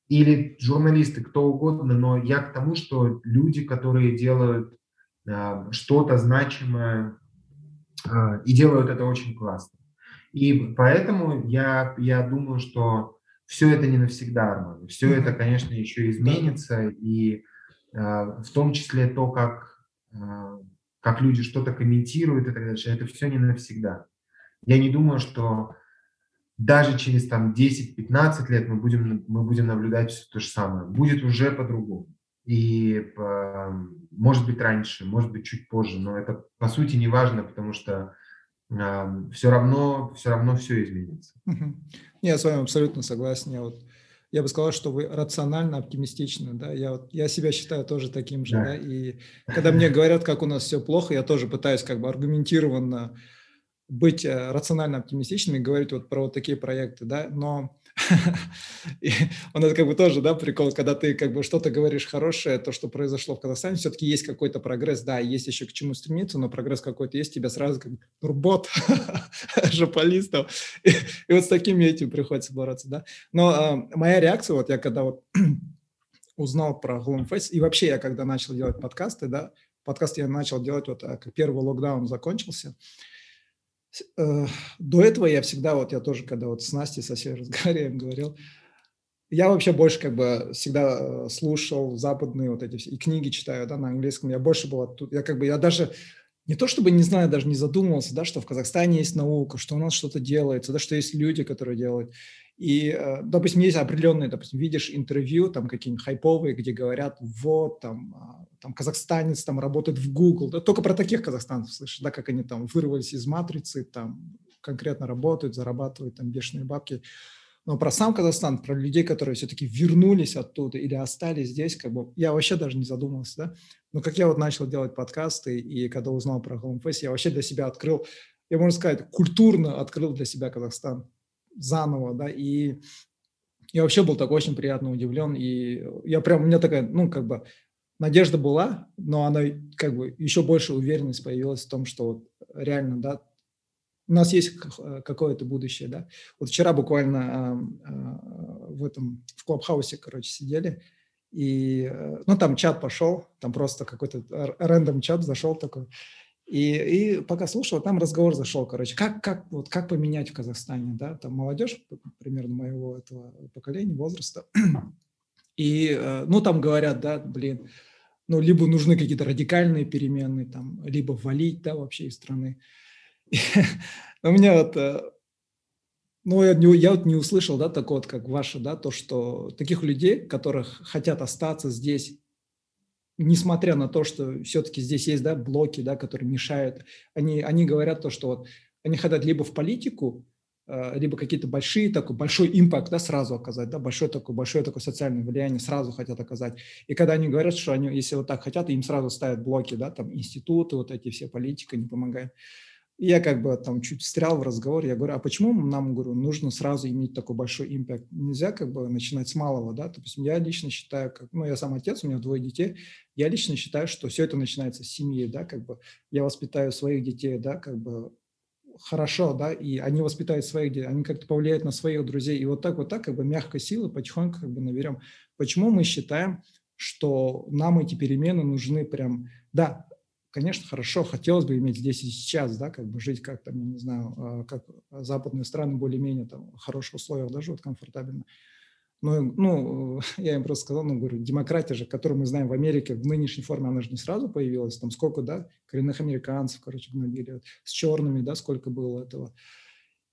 или журналисты, кто угодно, но я к тому, что люди, которые делают а, что-то значимое и делают это очень классно. И поэтому я, я думаю, что все это не навсегда, Арман. Все это, конечно, еще изменится, и в том числе то, как как люди что-то комментируют и так далее, это все не навсегда. Я не думаю, что даже через там 10-15 лет мы будем, мы будем наблюдать все то же самое. Будет уже по-другому. И э, может быть раньше, может быть чуть позже, но это по сути не важно, потому что э, все равно, все равно все изменится. Я с вами абсолютно согласен. Я вот я бы сказал, что вы рационально оптимистичны, да, я, вот, я себя считаю тоже таким же, да. да, и когда мне говорят, как у нас все плохо, я тоже пытаюсь как бы аргументированно быть э, рационально оптимистичным и говорить вот про вот такие проекты, да, но он это как бы тоже, да, прикол, когда ты как бы что-то говоришь хорошее, то, что произошло в Казахстане, все-таки есть какой-то прогресс, да, есть еще к чему стремиться, но прогресс какой-то есть, тебя сразу как турбот, жополистов, и, и вот с такими этим приходится бороться, да. Но э, моя реакция, вот я когда вот узнал про Gloomface, и вообще я когда начал делать подкасты, да, подкаст я начал делать вот, как первый локдаун закончился, до этого я всегда, вот я тоже, когда вот с Настей со всей разговариваем, говорил, я вообще больше как бы всегда э, слушал западные вот эти все, и книги читаю, да, на английском. Я больше был тут, я как бы, я даже не то чтобы не знаю, даже не задумывался, да, что в Казахстане есть наука, что у нас что-то делается, да, что есть люди, которые делают. И, э, допустим, есть определенные, допустим, видишь интервью, там какие-нибудь хайповые, где говорят, вот, там, а, там казахстанец там работает в Google, только про таких казахстанцев слышишь, да, как они там вырвались из матрицы, там конкретно работают, зарабатывают там бешеные бабки. Но про сам Казахстан, про людей, которые все-таки вернулись оттуда или остались здесь, как бы я вообще даже не задумывался, да. Но как я вот начал делать подкасты, и когда узнал про Homeface, я вообще для себя открыл, я, можно сказать, культурно открыл для себя Казахстан заново, да, и я вообще был так очень приятно удивлен, и я прям, у меня такая, ну, как бы, надежда была, но она, как бы, еще больше уверенность появилась в том, что вот реально, да, у нас есть какое-то будущее, да. Вот вчера буквально э, э, в этом, в Клабхаусе, короче, сидели, и, э, ну, там чат пошел, там просто какой-то рандом чат зашел такой, и, и пока слушал, там разговор зашел, короче, как, как, вот, как поменять в Казахстане, да, там молодежь примерно моего этого поколения, возраста, и, э, ну, там говорят, да, блин, ну, либо нужны какие-то радикальные перемены, там, либо валить, да, вообще из страны. У меня вот, э, ну, я, не, я вот не услышал, да, такого вот, как ваше, да, то, что таких людей, которых хотят остаться здесь несмотря на то, что все-таки здесь есть да, блоки, да, которые мешают, они, они говорят то, что вот они хотят либо в политику, э, либо какие-то большие, такой большой импакт, да, сразу оказать, да, большое такое, большое такое социальное влияние сразу хотят оказать. И когда они говорят, что они, если вот так хотят, им сразу ставят блоки, да, там институты, вот эти все политика не помогает я как бы там чуть встрял в разговор, я говорю, а почему нам, говорю, нужно сразу иметь такой большой импакт? Нельзя как бы начинать с малого, да? То есть я лично считаю, как, ну, я сам отец, у меня двое детей, я лично считаю, что все это начинается с семьи, да, как бы я воспитаю своих детей, да, как бы хорошо, да, и они воспитают своих детей, они как-то повлияют на своих друзей, и вот так вот так как бы мягкой силы потихоньку как бы наберем. Почему мы считаем, что нам эти перемены нужны прям, да, конечно, хорошо, хотелось бы иметь здесь и сейчас, да, как бы жить как там, я не знаю, а, как западные страны более-менее там в хороших условиях, даже вот комфортабельно. Но, ну, я им просто сказал, ну, говорю, демократия же, которую мы знаем в Америке, в нынешней форме, она же не сразу появилась, там сколько, да, коренных американцев, короче, гнобили, с черными, да, сколько было этого.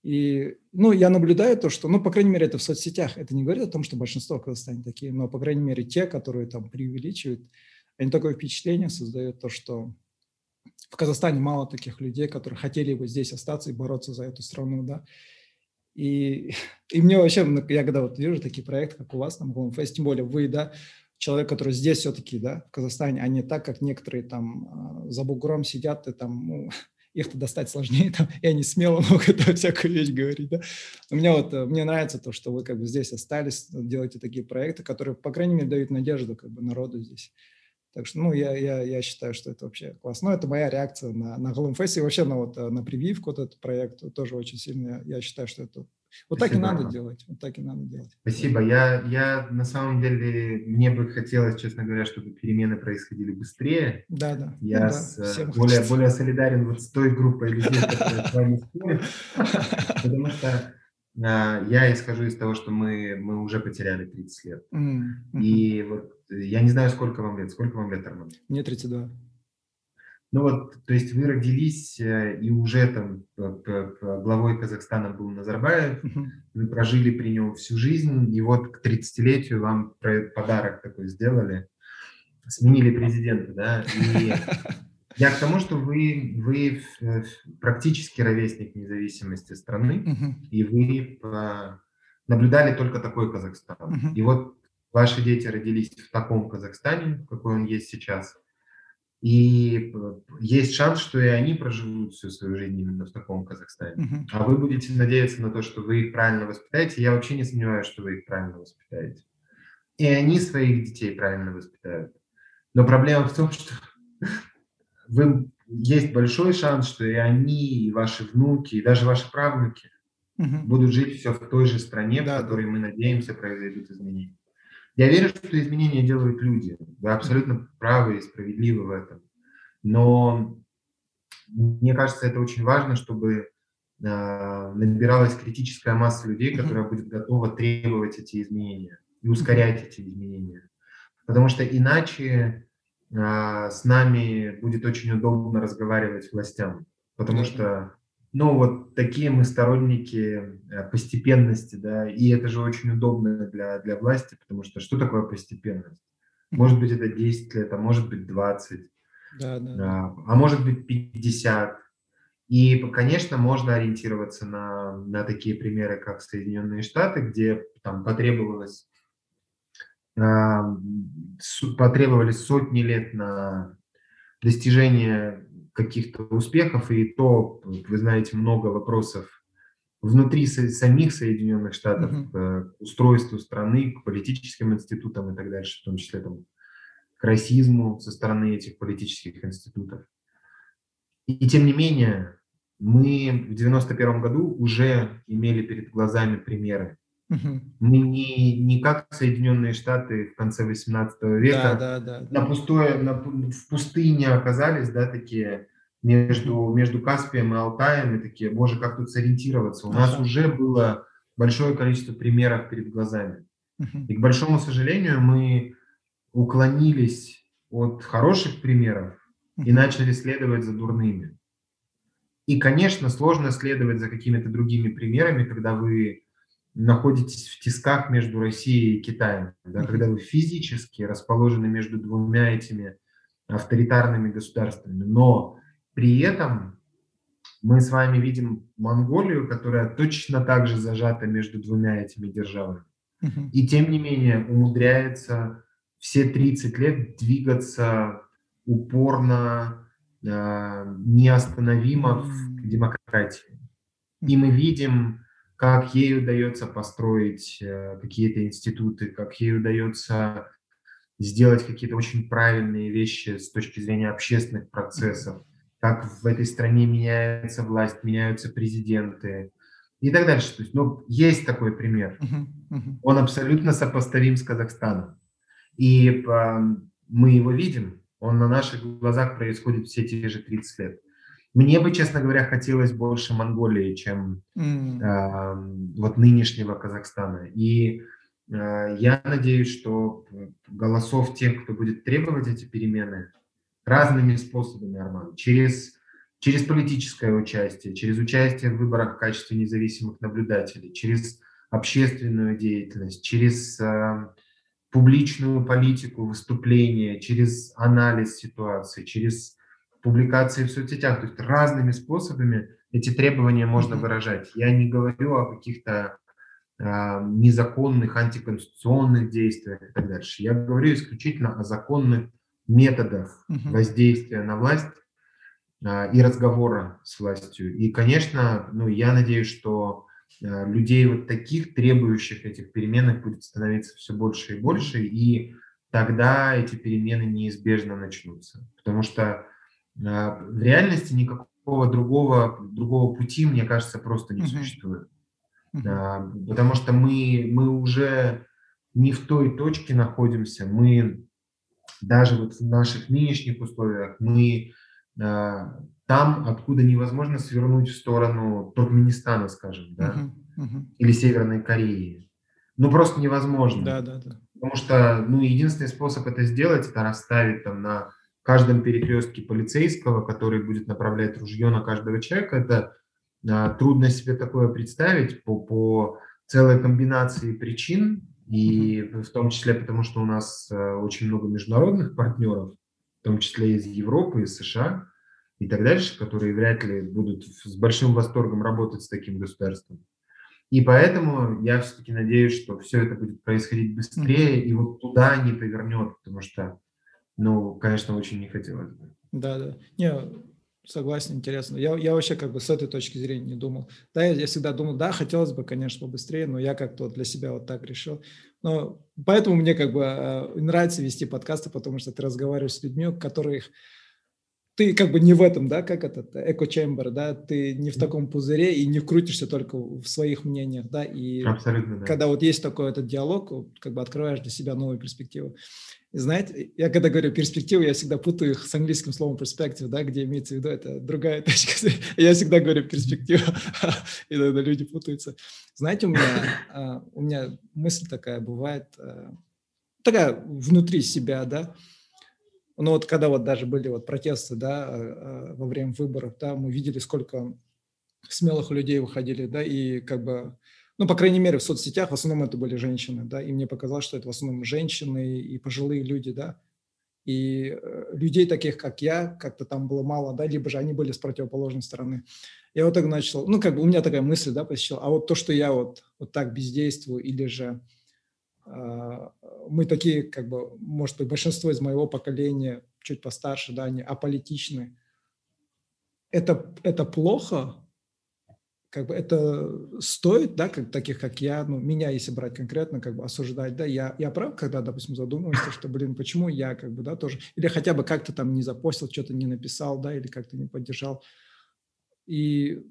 И, ну, я наблюдаю то, что, ну, по крайней мере, это в соцсетях, это не говорит о том, что большинство в Казахстане такие, но, по крайней мере, те, которые там преувеличивают, они такое впечатление создают, то, что в Казахстане мало таких людей, которые хотели бы здесь остаться и бороться за эту страну, да. И, и мне вообще, я когда вот вижу такие проекты, как у вас, там, Homeface, тем более вы, да, человек, который здесь все-таки, да, в Казахстане, а не так, как некоторые там а, за бугром сидят и там, ну, их-то достать сложнее, там, и они смело могут это всякую вещь говорить, да. У меня вот, мне нравится то, что вы как бы здесь остались, делаете такие проекты, которые, по крайней мере, дают надежду как бы народу здесь. Так что, ну, я, я, я считаю, что это вообще классно. Ну, это моя реакция на, на Глумфесте и вообще на, вот, на прививку, вот этот проект тоже очень сильно, я считаю, что это вот так и надо делать. Вот так и надо делать. Спасибо. Я, я на самом деле, мне бы хотелось, честно говоря, чтобы перемены происходили быстрее. Да, да. Я ну, с, да, более, более солидарен вот с той группой людей, которые с вами спорят. Потому что я исхожу из того, что мы, мы уже потеряли 30 лет. Mm-hmm. И вот я не знаю, сколько вам лет. Сколько вам лет, Арман? Мне 32. Ну вот, то есть вы родились, э, и уже там главой Казахстана был Назарбаев, uh-huh. вы прожили при нем всю жизнь, и вот к 30-летию вам подарок такой сделали, сменили президента, да, и я к тому, что вы, вы практически ровесник независимости страны, uh-huh. и вы наблюдали только такой Казахстан. Uh-huh. И вот ваши дети родились в таком Казахстане, какой он есть сейчас – и э, есть шанс, что и они проживут всю свою жизнь именно в таком Казахстане. Uh-huh. А вы будете надеяться на то, что вы их правильно воспитаете. Я вообще не сомневаюсь, что вы их правильно воспитаете. И они своих детей правильно воспитают. Но проблема в том, что вы, есть большой шанс, что и они, и ваши внуки, и даже ваши правнуки uh-huh. будут жить все в той же стране, да, в которой мы надеемся произойдут изменения. Я верю, что изменения делают люди. Вы абсолютно правы и справедливы в этом. Но мне кажется, это очень важно, чтобы э, набиралась критическая масса людей, которая будет готова требовать эти изменения и ускорять эти изменения. Потому что иначе с нами будет очень удобно разговаривать властям. Потому что ну, вот такие мы сторонники э, постепенности, да, и это же очень удобно для, для власти, потому что что такое постепенность? Может быть, это 10 лет, а может быть, 20, да, да. А, а может быть, 50. И, конечно, можно ориентироваться на, на такие примеры, как Соединенные Штаты, где там потребовалось, а, потребовались сотни лет на достижение каких-то успехов, и то, вы знаете, много вопросов внутри самих Соединенных Штатов mm-hmm. к устройству страны, к политическим институтам и так дальше, в том числе там, к расизму со стороны этих политических институтов. И, и тем не менее, мы в 91 году уже имели перед глазами примеры Угу. Мы не, не как Соединенные Штаты в конце 18 века да, да, да, на пустое, на, в пустыне оказались, да, такие между, между Каспием и Алтаем, и такие, боже, как тут сориентироваться. У ага. нас уже было большое количество примеров перед глазами. Угу. И, к большому сожалению, мы уклонились от хороших примеров и начали следовать за дурными. И, конечно, сложно следовать за какими-то другими примерами, когда вы находитесь в тисках между Россией и Китаем, да, когда вы физически расположены между двумя этими авторитарными государствами. Но при этом мы с вами видим Монголию, которая точно так же зажата между двумя этими державами. И тем не менее умудряется все 30 лет двигаться упорно, э, неостановимо к демократии. И мы видим как ей удается построить э, какие-то институты, как ей удается сделать какие-то очень правильные вещи с точки зрения общественных процессов, как в этой стране меняется власть, меняются президенты и так дальше. То есть, ну, есть такой пример. Он абсолютно сопоставим с Казахстаном. И э, мы его видим, он на наших глазах происходит все те же 30 лет. Мне бы, честно говоря, хотелось больше Монголии, чем mm. э, вот нынешнего Казахстана. И э, я надеюсь, что голосов тех, кто будет требовать эти перемены, разными способами, Арман, через, через политическое участие, через участие в выборах в качестве независимых наблюдателей, через общественную деятельность, через э, публичную политику, выступления, через анализ ситуации, через публикации в соцсетях, то есть разными способами эти требования можно выражать. Я не говорю о каких-то э, незаконных, антиконституционных действиях и так дальше. Я говорю исключительно о законных методах воздействия на власть. а, и разговора с властью. И, конечно, ну, я надеюсь, что а, людей вот таких, требующих этих перемен, будет становиться все больше и больше, и тогда эти перемены неизбежно начнутся. Потому что в реальности никакого другого, другого пути, мне кажется, просто не существует. Uh-huh. Потому что мы, мы уже не в той точке находимся, мы даже вот в наших нынешних условиях, мы а, там, откуда невозможно свернуть в сторону Туркменистана, скажем, да, uh-huh, uh-huh. или Северной Кореи. Ну, просто невозможно. Да, да, да. Потому что, ну, единственный способ это сделать, это расставить там на каждом перекрестке полицейского, который будет направлять ружье на каждого человека, это а, трудно себе такое представить по, по целой комбинации причин, и в том числе потому, что у нас а, очень много международных партнеров, в том числе из Европы, из США и так дальше, которые вряд ли будут с большим восторгом работать с таким государством. И поэтому я все-таки надеюсь, что все это будет происходить быстрее, и вот туда не повернет, потому что, ну, конечно, очень не хотелось бы. Да, да. Не, согласен, интересно. Я, я вообще как бы с этой точки зрения не думал. Да, я, я всегда думал, да, хотелось бы, конечно, побыстрее, но я как-то для себя вот так решил. Но поэтому мне как бы э, нравится вести подкасты, потому что ты разговариваешь с людьми, которых ты как бы не в этом, да, как этот эко-чембер, да, ты не в таком пузыре и не крутишься только в своих мнениях, да, и Абсолютно, да. когда вот есть такой этот диалог, как бы открываешь для себя новые перспективы. И знаете, я когда говорю перспективы, я всегда путаю их с английским словом perspective, да, где имеется в виду это другая точка зрения. Я всегда говорю перспектива, и тогда люди путаются. Знаете, у меня, а, у меня мысль такая бывает, а, такая внутри себя, да, ну вот когда вот даже были вот протесты, да, э, э, во время выборов, да, мы видели, сколько смелых людей выходили, да, и как бы, ну, по крайней мере, в соцсетях в основном это были женщины, да, и мне показалось, что это в основном женщины и пожилые люди, да, и э, людей таких, как я, как-то там было мало, да, либо же они были с противоположной стороны. Я вот так начал, ну, как бы у меня такая мысль, да, посещала, а вот то, что я вот, вот так бездействую или же мы такие, как бы, может быть, большинство из моего поколения, чуть постарше, да, они аполитичны. Это, это плохо, как бы это стоит, да, как, таких, как я, ну, меня, если брать конкретно, как бы осуждать, да, я, я прав, когда, допустим, задумываюсь, что, блин, почему я, как бы, да, тоже, или хотя бы как-то там не запостил, что-то не написал, да, или как-то не поддержал. И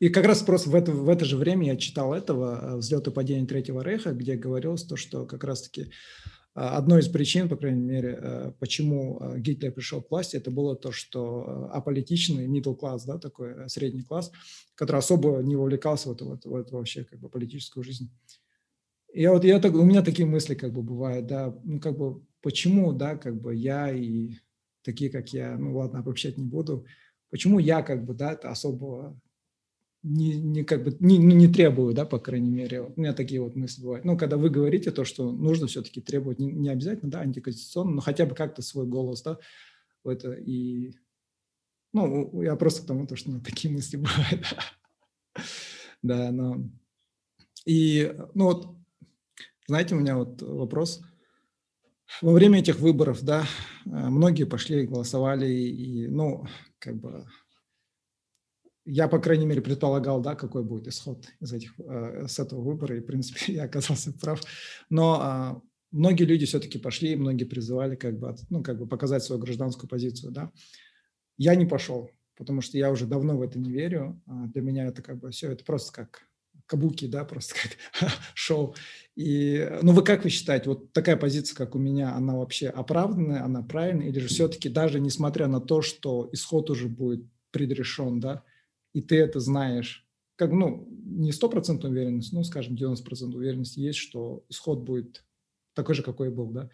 и как раз просто в это, в это же время я читал этого э, «Взлет и падение Третьего Рейха», где говорилось то, что как раз-таки э, одной из причин, по крайней мере, э, почему Гитлер пришел к власти, это было то, что аполитичный middle класс, да, такой средний класс, который особо не вовлекался в эту, в эту, в эту вообще как бы политическую жизнь. Я вот я так, у меня такие мысли как бы бывают, да, ну как бы почему, да, как бы я и такие, как я, ну ладно, обобщать не буду, почему я как бы, да, это особо не, не как бы не, не требую, да, по крайней мере. У меня такие вот мысли бывают. Ну, когда вы говорите то, что нужно все-таки требовать, не, не обязательно, да, антиконституционно, но хотя бы как-то свой голос, да, это и ну, я просто к тому, то, что ну, такие мысли бывают. да, но и, ну вот, знаете, у меня вот вопрос. Во время этих выборов, да, многие пошли, голосовали, и, ну, как бы я, по крайней мере, предполагал, да, какой будет исход из этих, э, с этого выбора, и, в принципе, я оказался прав. Но а, многие люди все-таки пошли, многие призывали как бы, ну, как бы показать свою гражданскую позицию, да. Я не пошел, потому что я уже давно в это не верю. А для меня это как бы все, это просто как кабуки, да, просто как шоу. И, ну, вы как вы считаете, вот такая позиция, как у меня, она вообще оправданная, она правильная, или же все-таки даже несмотря на то, что исход уже будет предрешен, да, и ты это знаешь, как, ну, не стопроцентная уверенность, ну, скажем, 90% уверенности есть, что исход будет такой же, какой и был, да.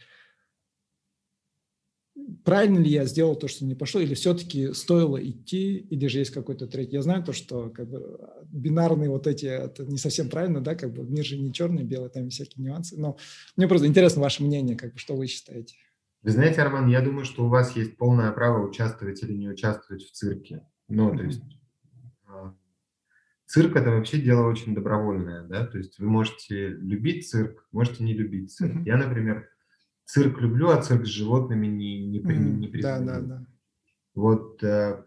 Правильно ли я сделал то, что не пошел, или все-таки стоило идти, или же есть какой-то третий? Я знаю то, что как бы, бинарные вот эти, это не совсем правильно, да, как бы мир же не черный, белый, там всякие нюансы, но мне просто интересно ваше мнение, как бы, что вы считаете? Вы знаете, Арман, я думаю, что у вас есть полное право участвовать или не участвовать в цирке. Ну, то есть Цирк это вообще дело очень добровольное, да, то есть вы можете любить цирк, можете не любить цирк. Mm-hmm. Я, например, цирк люблю, а цирк с животными не, не, mm-hmm. не признаю. Да, да, да. вот э,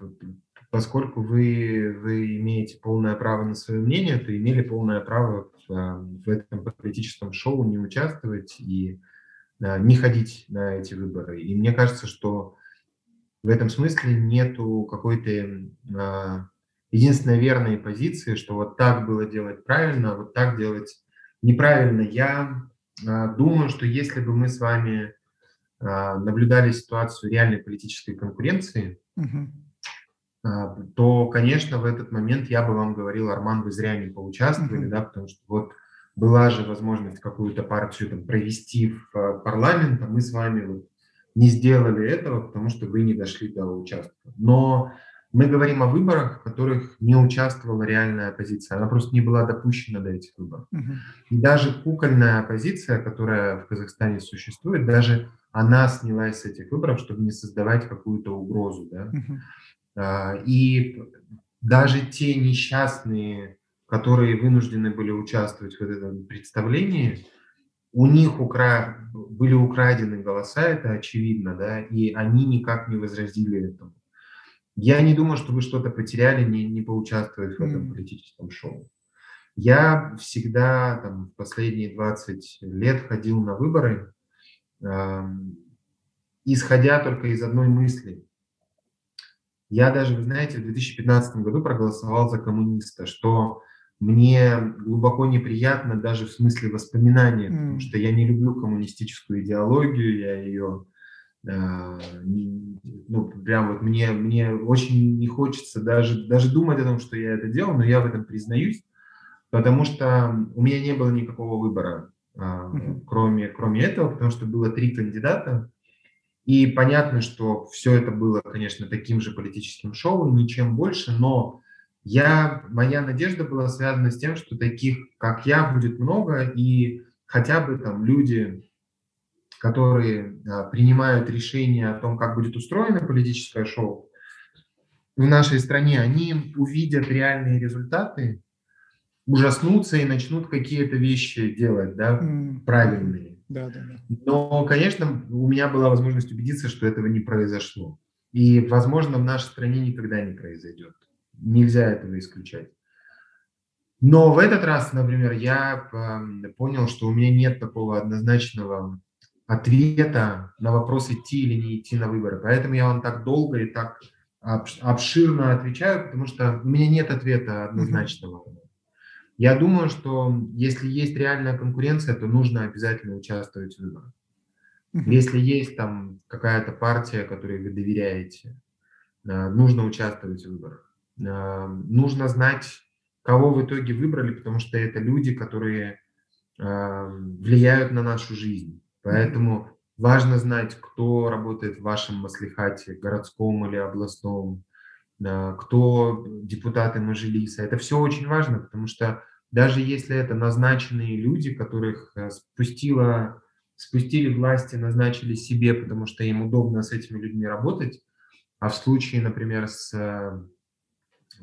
поскольку вы, вы имеете полное право на свое мнение, то имели полное право в, в этом политическом шоу не участвовать и не ходить на эти выборы. И мне кажется, что в этом смысле нету какой-то а, единственной верной позиции, что вот так было делать правильно, а вот так делать неправильно. Я а, думаю, что если бы мы с вами а, наблюдали ситуацию реальной политической конкуренции, угу. то, конечно, в этот момент я бы вам говорил, Арман, вы зря не поучаствовали, угу. да, потому что вот была же возможность какую-то партию там, провести в парламент, а мы с вами вот не сделали этого, потому что вы не дошли до участка. Но мы говорим о выборах, в которых не участвовала реальная оппозиция. Она просто не была допущена до этих выборов. Uh-huh. И даже кукольная оппозиция, которая в Казахстане существует, даже она снялась с этих выборов, чтобы не создавать какую-то угрозу. Да? Uh-huh. И даже те несчастные, которые вынуждены были участвовать в этом представлении, у них укра... были украдены голоса, это очевидно, да, и они никак не возразили этому. Я не думаю, что вы что-то потеряли, не, не поучаствовав в этом политическом шоу. Я всегда, там, последние 20 лет ходил на выборы, э, исходя только из одной мысли. Я даже, вы знаете, в 2015 году проголосовал за коммуниста, что мне глубоко неприятно даже в смысле воспоминания, mm. потому что я не люблю коммунистическую идеологию, я ее ну, прям вот мне, мне очень не хочется даже, даже думать о том, что я это делал, но я в этом признаюсь, потому что у меня не было никакого выбора, mm-hmm. кроме, кроме этого, потому что было три кандидата, и понятно, что все это было, конечно, таким же политическим шоу, ничем больше, но я, моя надежда была связана с тем, что таких, как я, будет много, и хотя бы там люди, которые а, принимают решения о том, как будет устроено политическое шоу в нашей стране, они увидят реальные результаты, ужаснутся и начнут какие-то вещи делать, да, mm. правильные. Да, да, да. Но, конечно, у меня была возможность убедиться, что этого не произошло. И, возможно, в нашей стране никогда не произойдет. Нельзя этого исключать. Но в этот раз, например, я понял, что у меня нет такого однозначного ответа на вопрос, идти или не идти на выборы. Поэтому я вам так долго и так обширно отвечаю, потому что у меня нет ответа однозначного. Я думаю, что если есть реальная конкуренция, то нужно обязательно участвовать в выборах. Если есть там какая-то партия, которой вы доверяете, э, нужно участвовать в выборах. Э, нужно знать, кого в итоге выбрали, потому что это люди, которые э, влияют на нашу жизнь. Поэтому важно знать, кто работает в вашем маслихате, городском или областном, кто депутаты Мажилиса. Это все очень важно, потому что даже если это назначенные люди, которых э, спустила, спустили власти, назначили себе, потому что им удобно с этими людьми работать, а в случае, например, с,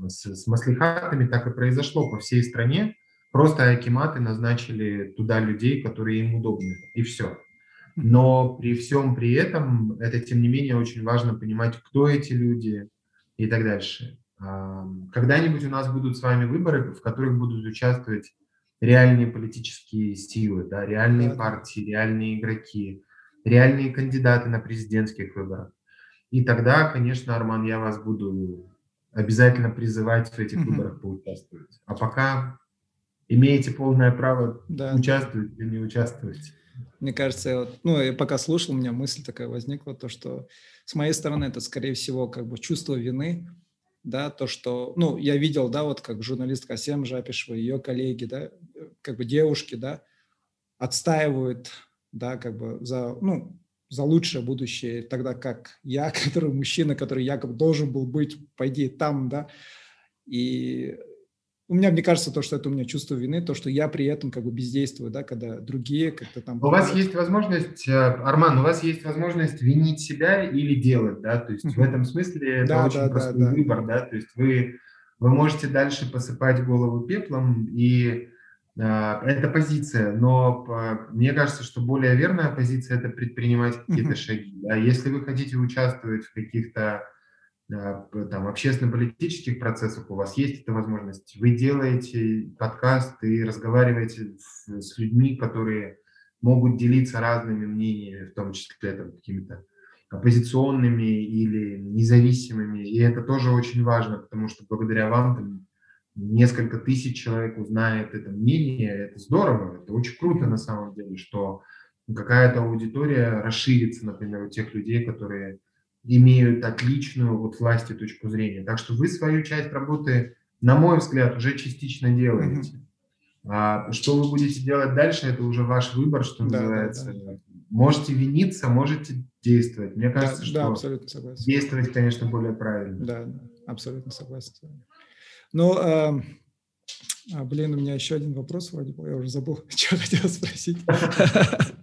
с, с маслихатами так и произошло по всей стране, просто акиматы назначили туда людей, которые им удобны, и все. Но при всем при этом, это тем не менее очень важно понимать, кто эти люди и так дальше. Когда-нибудь у нас будут с вами выборы, в которых будут участвовать реальные политические силы, да, реальные партии, реальные игроки, реальные кандидаты на президентских выборах. И тогда, конечно, Арман, я вас буду обязательно призывать в этих выборах поучаствовать. А пока имеете полное право да. участвовать или не участвовать. Мне кажется, вот, ну, я пока слушал, у меня мысль такая возникла, то, что с моей стороны это, скорее всего, как бы чувство вины, да, то, что, ну, я видел, да, вот как журналист Касем Жапишева, ее коллеги, да, как бы девушки, да, отстаивают, да, как бы за, ну, за лучшее будущее, тогда как я, который мужчина, который якобы должен был быть, по там, да, и у меня, мне кажется, то, что это у меня чувство вины, то, что я при этом как бы бездействую, да, когда другие как-то там... У вас есть возможность, э, Арман, у вас есть возможность винить себя или делать, да, то есть в этом смысле это да, очень да, простой да, выбор, да, то есть вы, вы можете дальше посыпать голову пеплом, и э, это позиция, но по, мне кажется, что более верная позиция – это предпринимать какие-то шаги, да, если вы хотите участвовать в каких-то там, общественно-политических процессах у вас есть эта возможность. Вы делаете подкаст и разговариваете с людьми, которые могут делиться разными мнениями, в том числе там, какими-то оппозиционными или независимыми. И это тоже очень важно, потому что благодаря вам там, несколько тысяч человек узнает это мнение. Это здорово, это очень круто на самом деле, что какая-то аудитория расширится, например, у тех людей, которые имеют отличную от власти точку зрения. Так что вы свою часть работы, на мой взгляд, уже частично делаете. Mm-hmm. А что вы будете делать дальше, это уже ваш выбор, что да, называется. Да, да. Можете виниться, можете действовать. Мне кажется, да, что да, абсолютно согласен. действовать, конечно, более правильно. Да, да абсолютно согласен. Ну, э, а, блин, у меня еще один вопрос вроде бы, я уже забыл, что хотел спросить.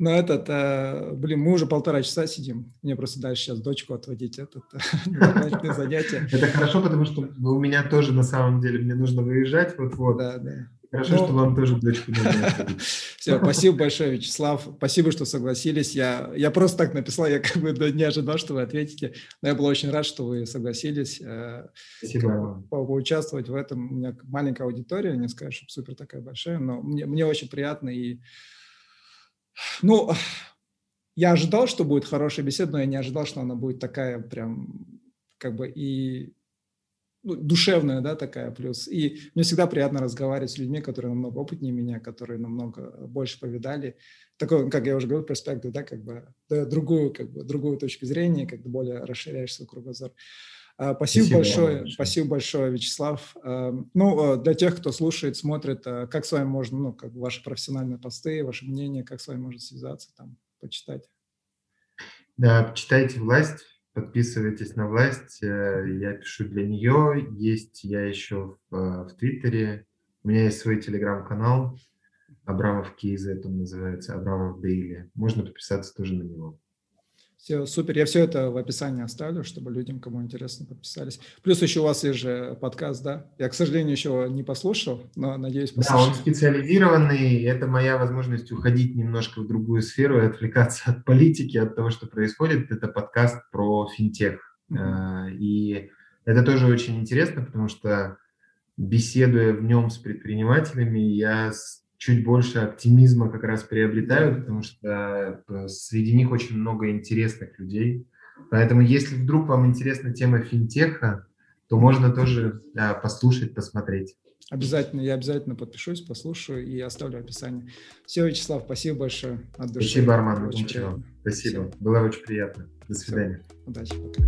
Но этот, э, блин, мы уже полтора часа сидим. Мне просто дальше сейчас дочку отводить, этот дополнительное занятие. Это хорошо, потому что у меня тоже на самом деле, мне нужно выезжать вот-вот. Да, да. Хорошо, ну, что вам тоже дочку Все, спасибо большое, Вячеслав. Спасибо, что согласились. Я, я просто так написал, я как бы не ожидал, что вы ответите. Но я был очень рад, что вы согласились э, спасибо. По поучаствовать в этом. У меня маленькая аудитория, не скажу, что супер такая большая, но мне, мне очень приятно и ну, я ожидал, что будет хорошая беседа, но я не ожидал, что она будет такая прям как бы и ну, душевная, да, такая плюс. И мне всегда приятно разговаривать с людьми, которые намного опытнее меня, которые намного больше повидали. Такой, как я уже говорил, перспектив, да, как бы да, другую, как бы другую точку зрения, как бы более расширяешь свой кругозор. А, спасибо, спасибо большое, большое, спасибо большое, Вячеслав. Эм, ну, э, для тех, кто слушает, смотрит, э, как с вами можно, ну, как ваши профессиональные посты, ваше мнение, как с вами можно связаться, там, почитать. Да, читайте «Власть», подписывайтесь на «Власть», э, я пишу для нее, есть я еще в, в Твиттере, у меня есть свой телеграм-канал, Абрамов Кейзет он называется, Абрамов Дейли, можно подписаться тоже на него. Все, супер. Я все это в описании оставлю, чтобы людям, кому интересно, подписались. Плюс еще у вас есть же подкаст, да? Я, к сожалению, еще не послушал, но надеюсь, послушаю. Да, он специализированный. Это моя возможность уходить немножко в другую сферу и отвлекаться от политики, от того, что происходит. Это подкаст про финтех. Mm-hmm. И это тоже очень интересно, потому что беседуя в нем с предпринимателями, я чуть больше оптимизма как раз приобретают, потому что э, среди них очень много интересных людей. Поэтому, если вдруг вам интересна тема финтеха, то можно тоже да, послушать, посмотреть. Обязательно, я обязательно подпишусь, послушаю и оставлю описание. Все, Вячеслав, спасибо большое от души. Спасибо, Арман, очень Спасибо. Все. Было очень приятно. До свидания. Все. Удачи, пока.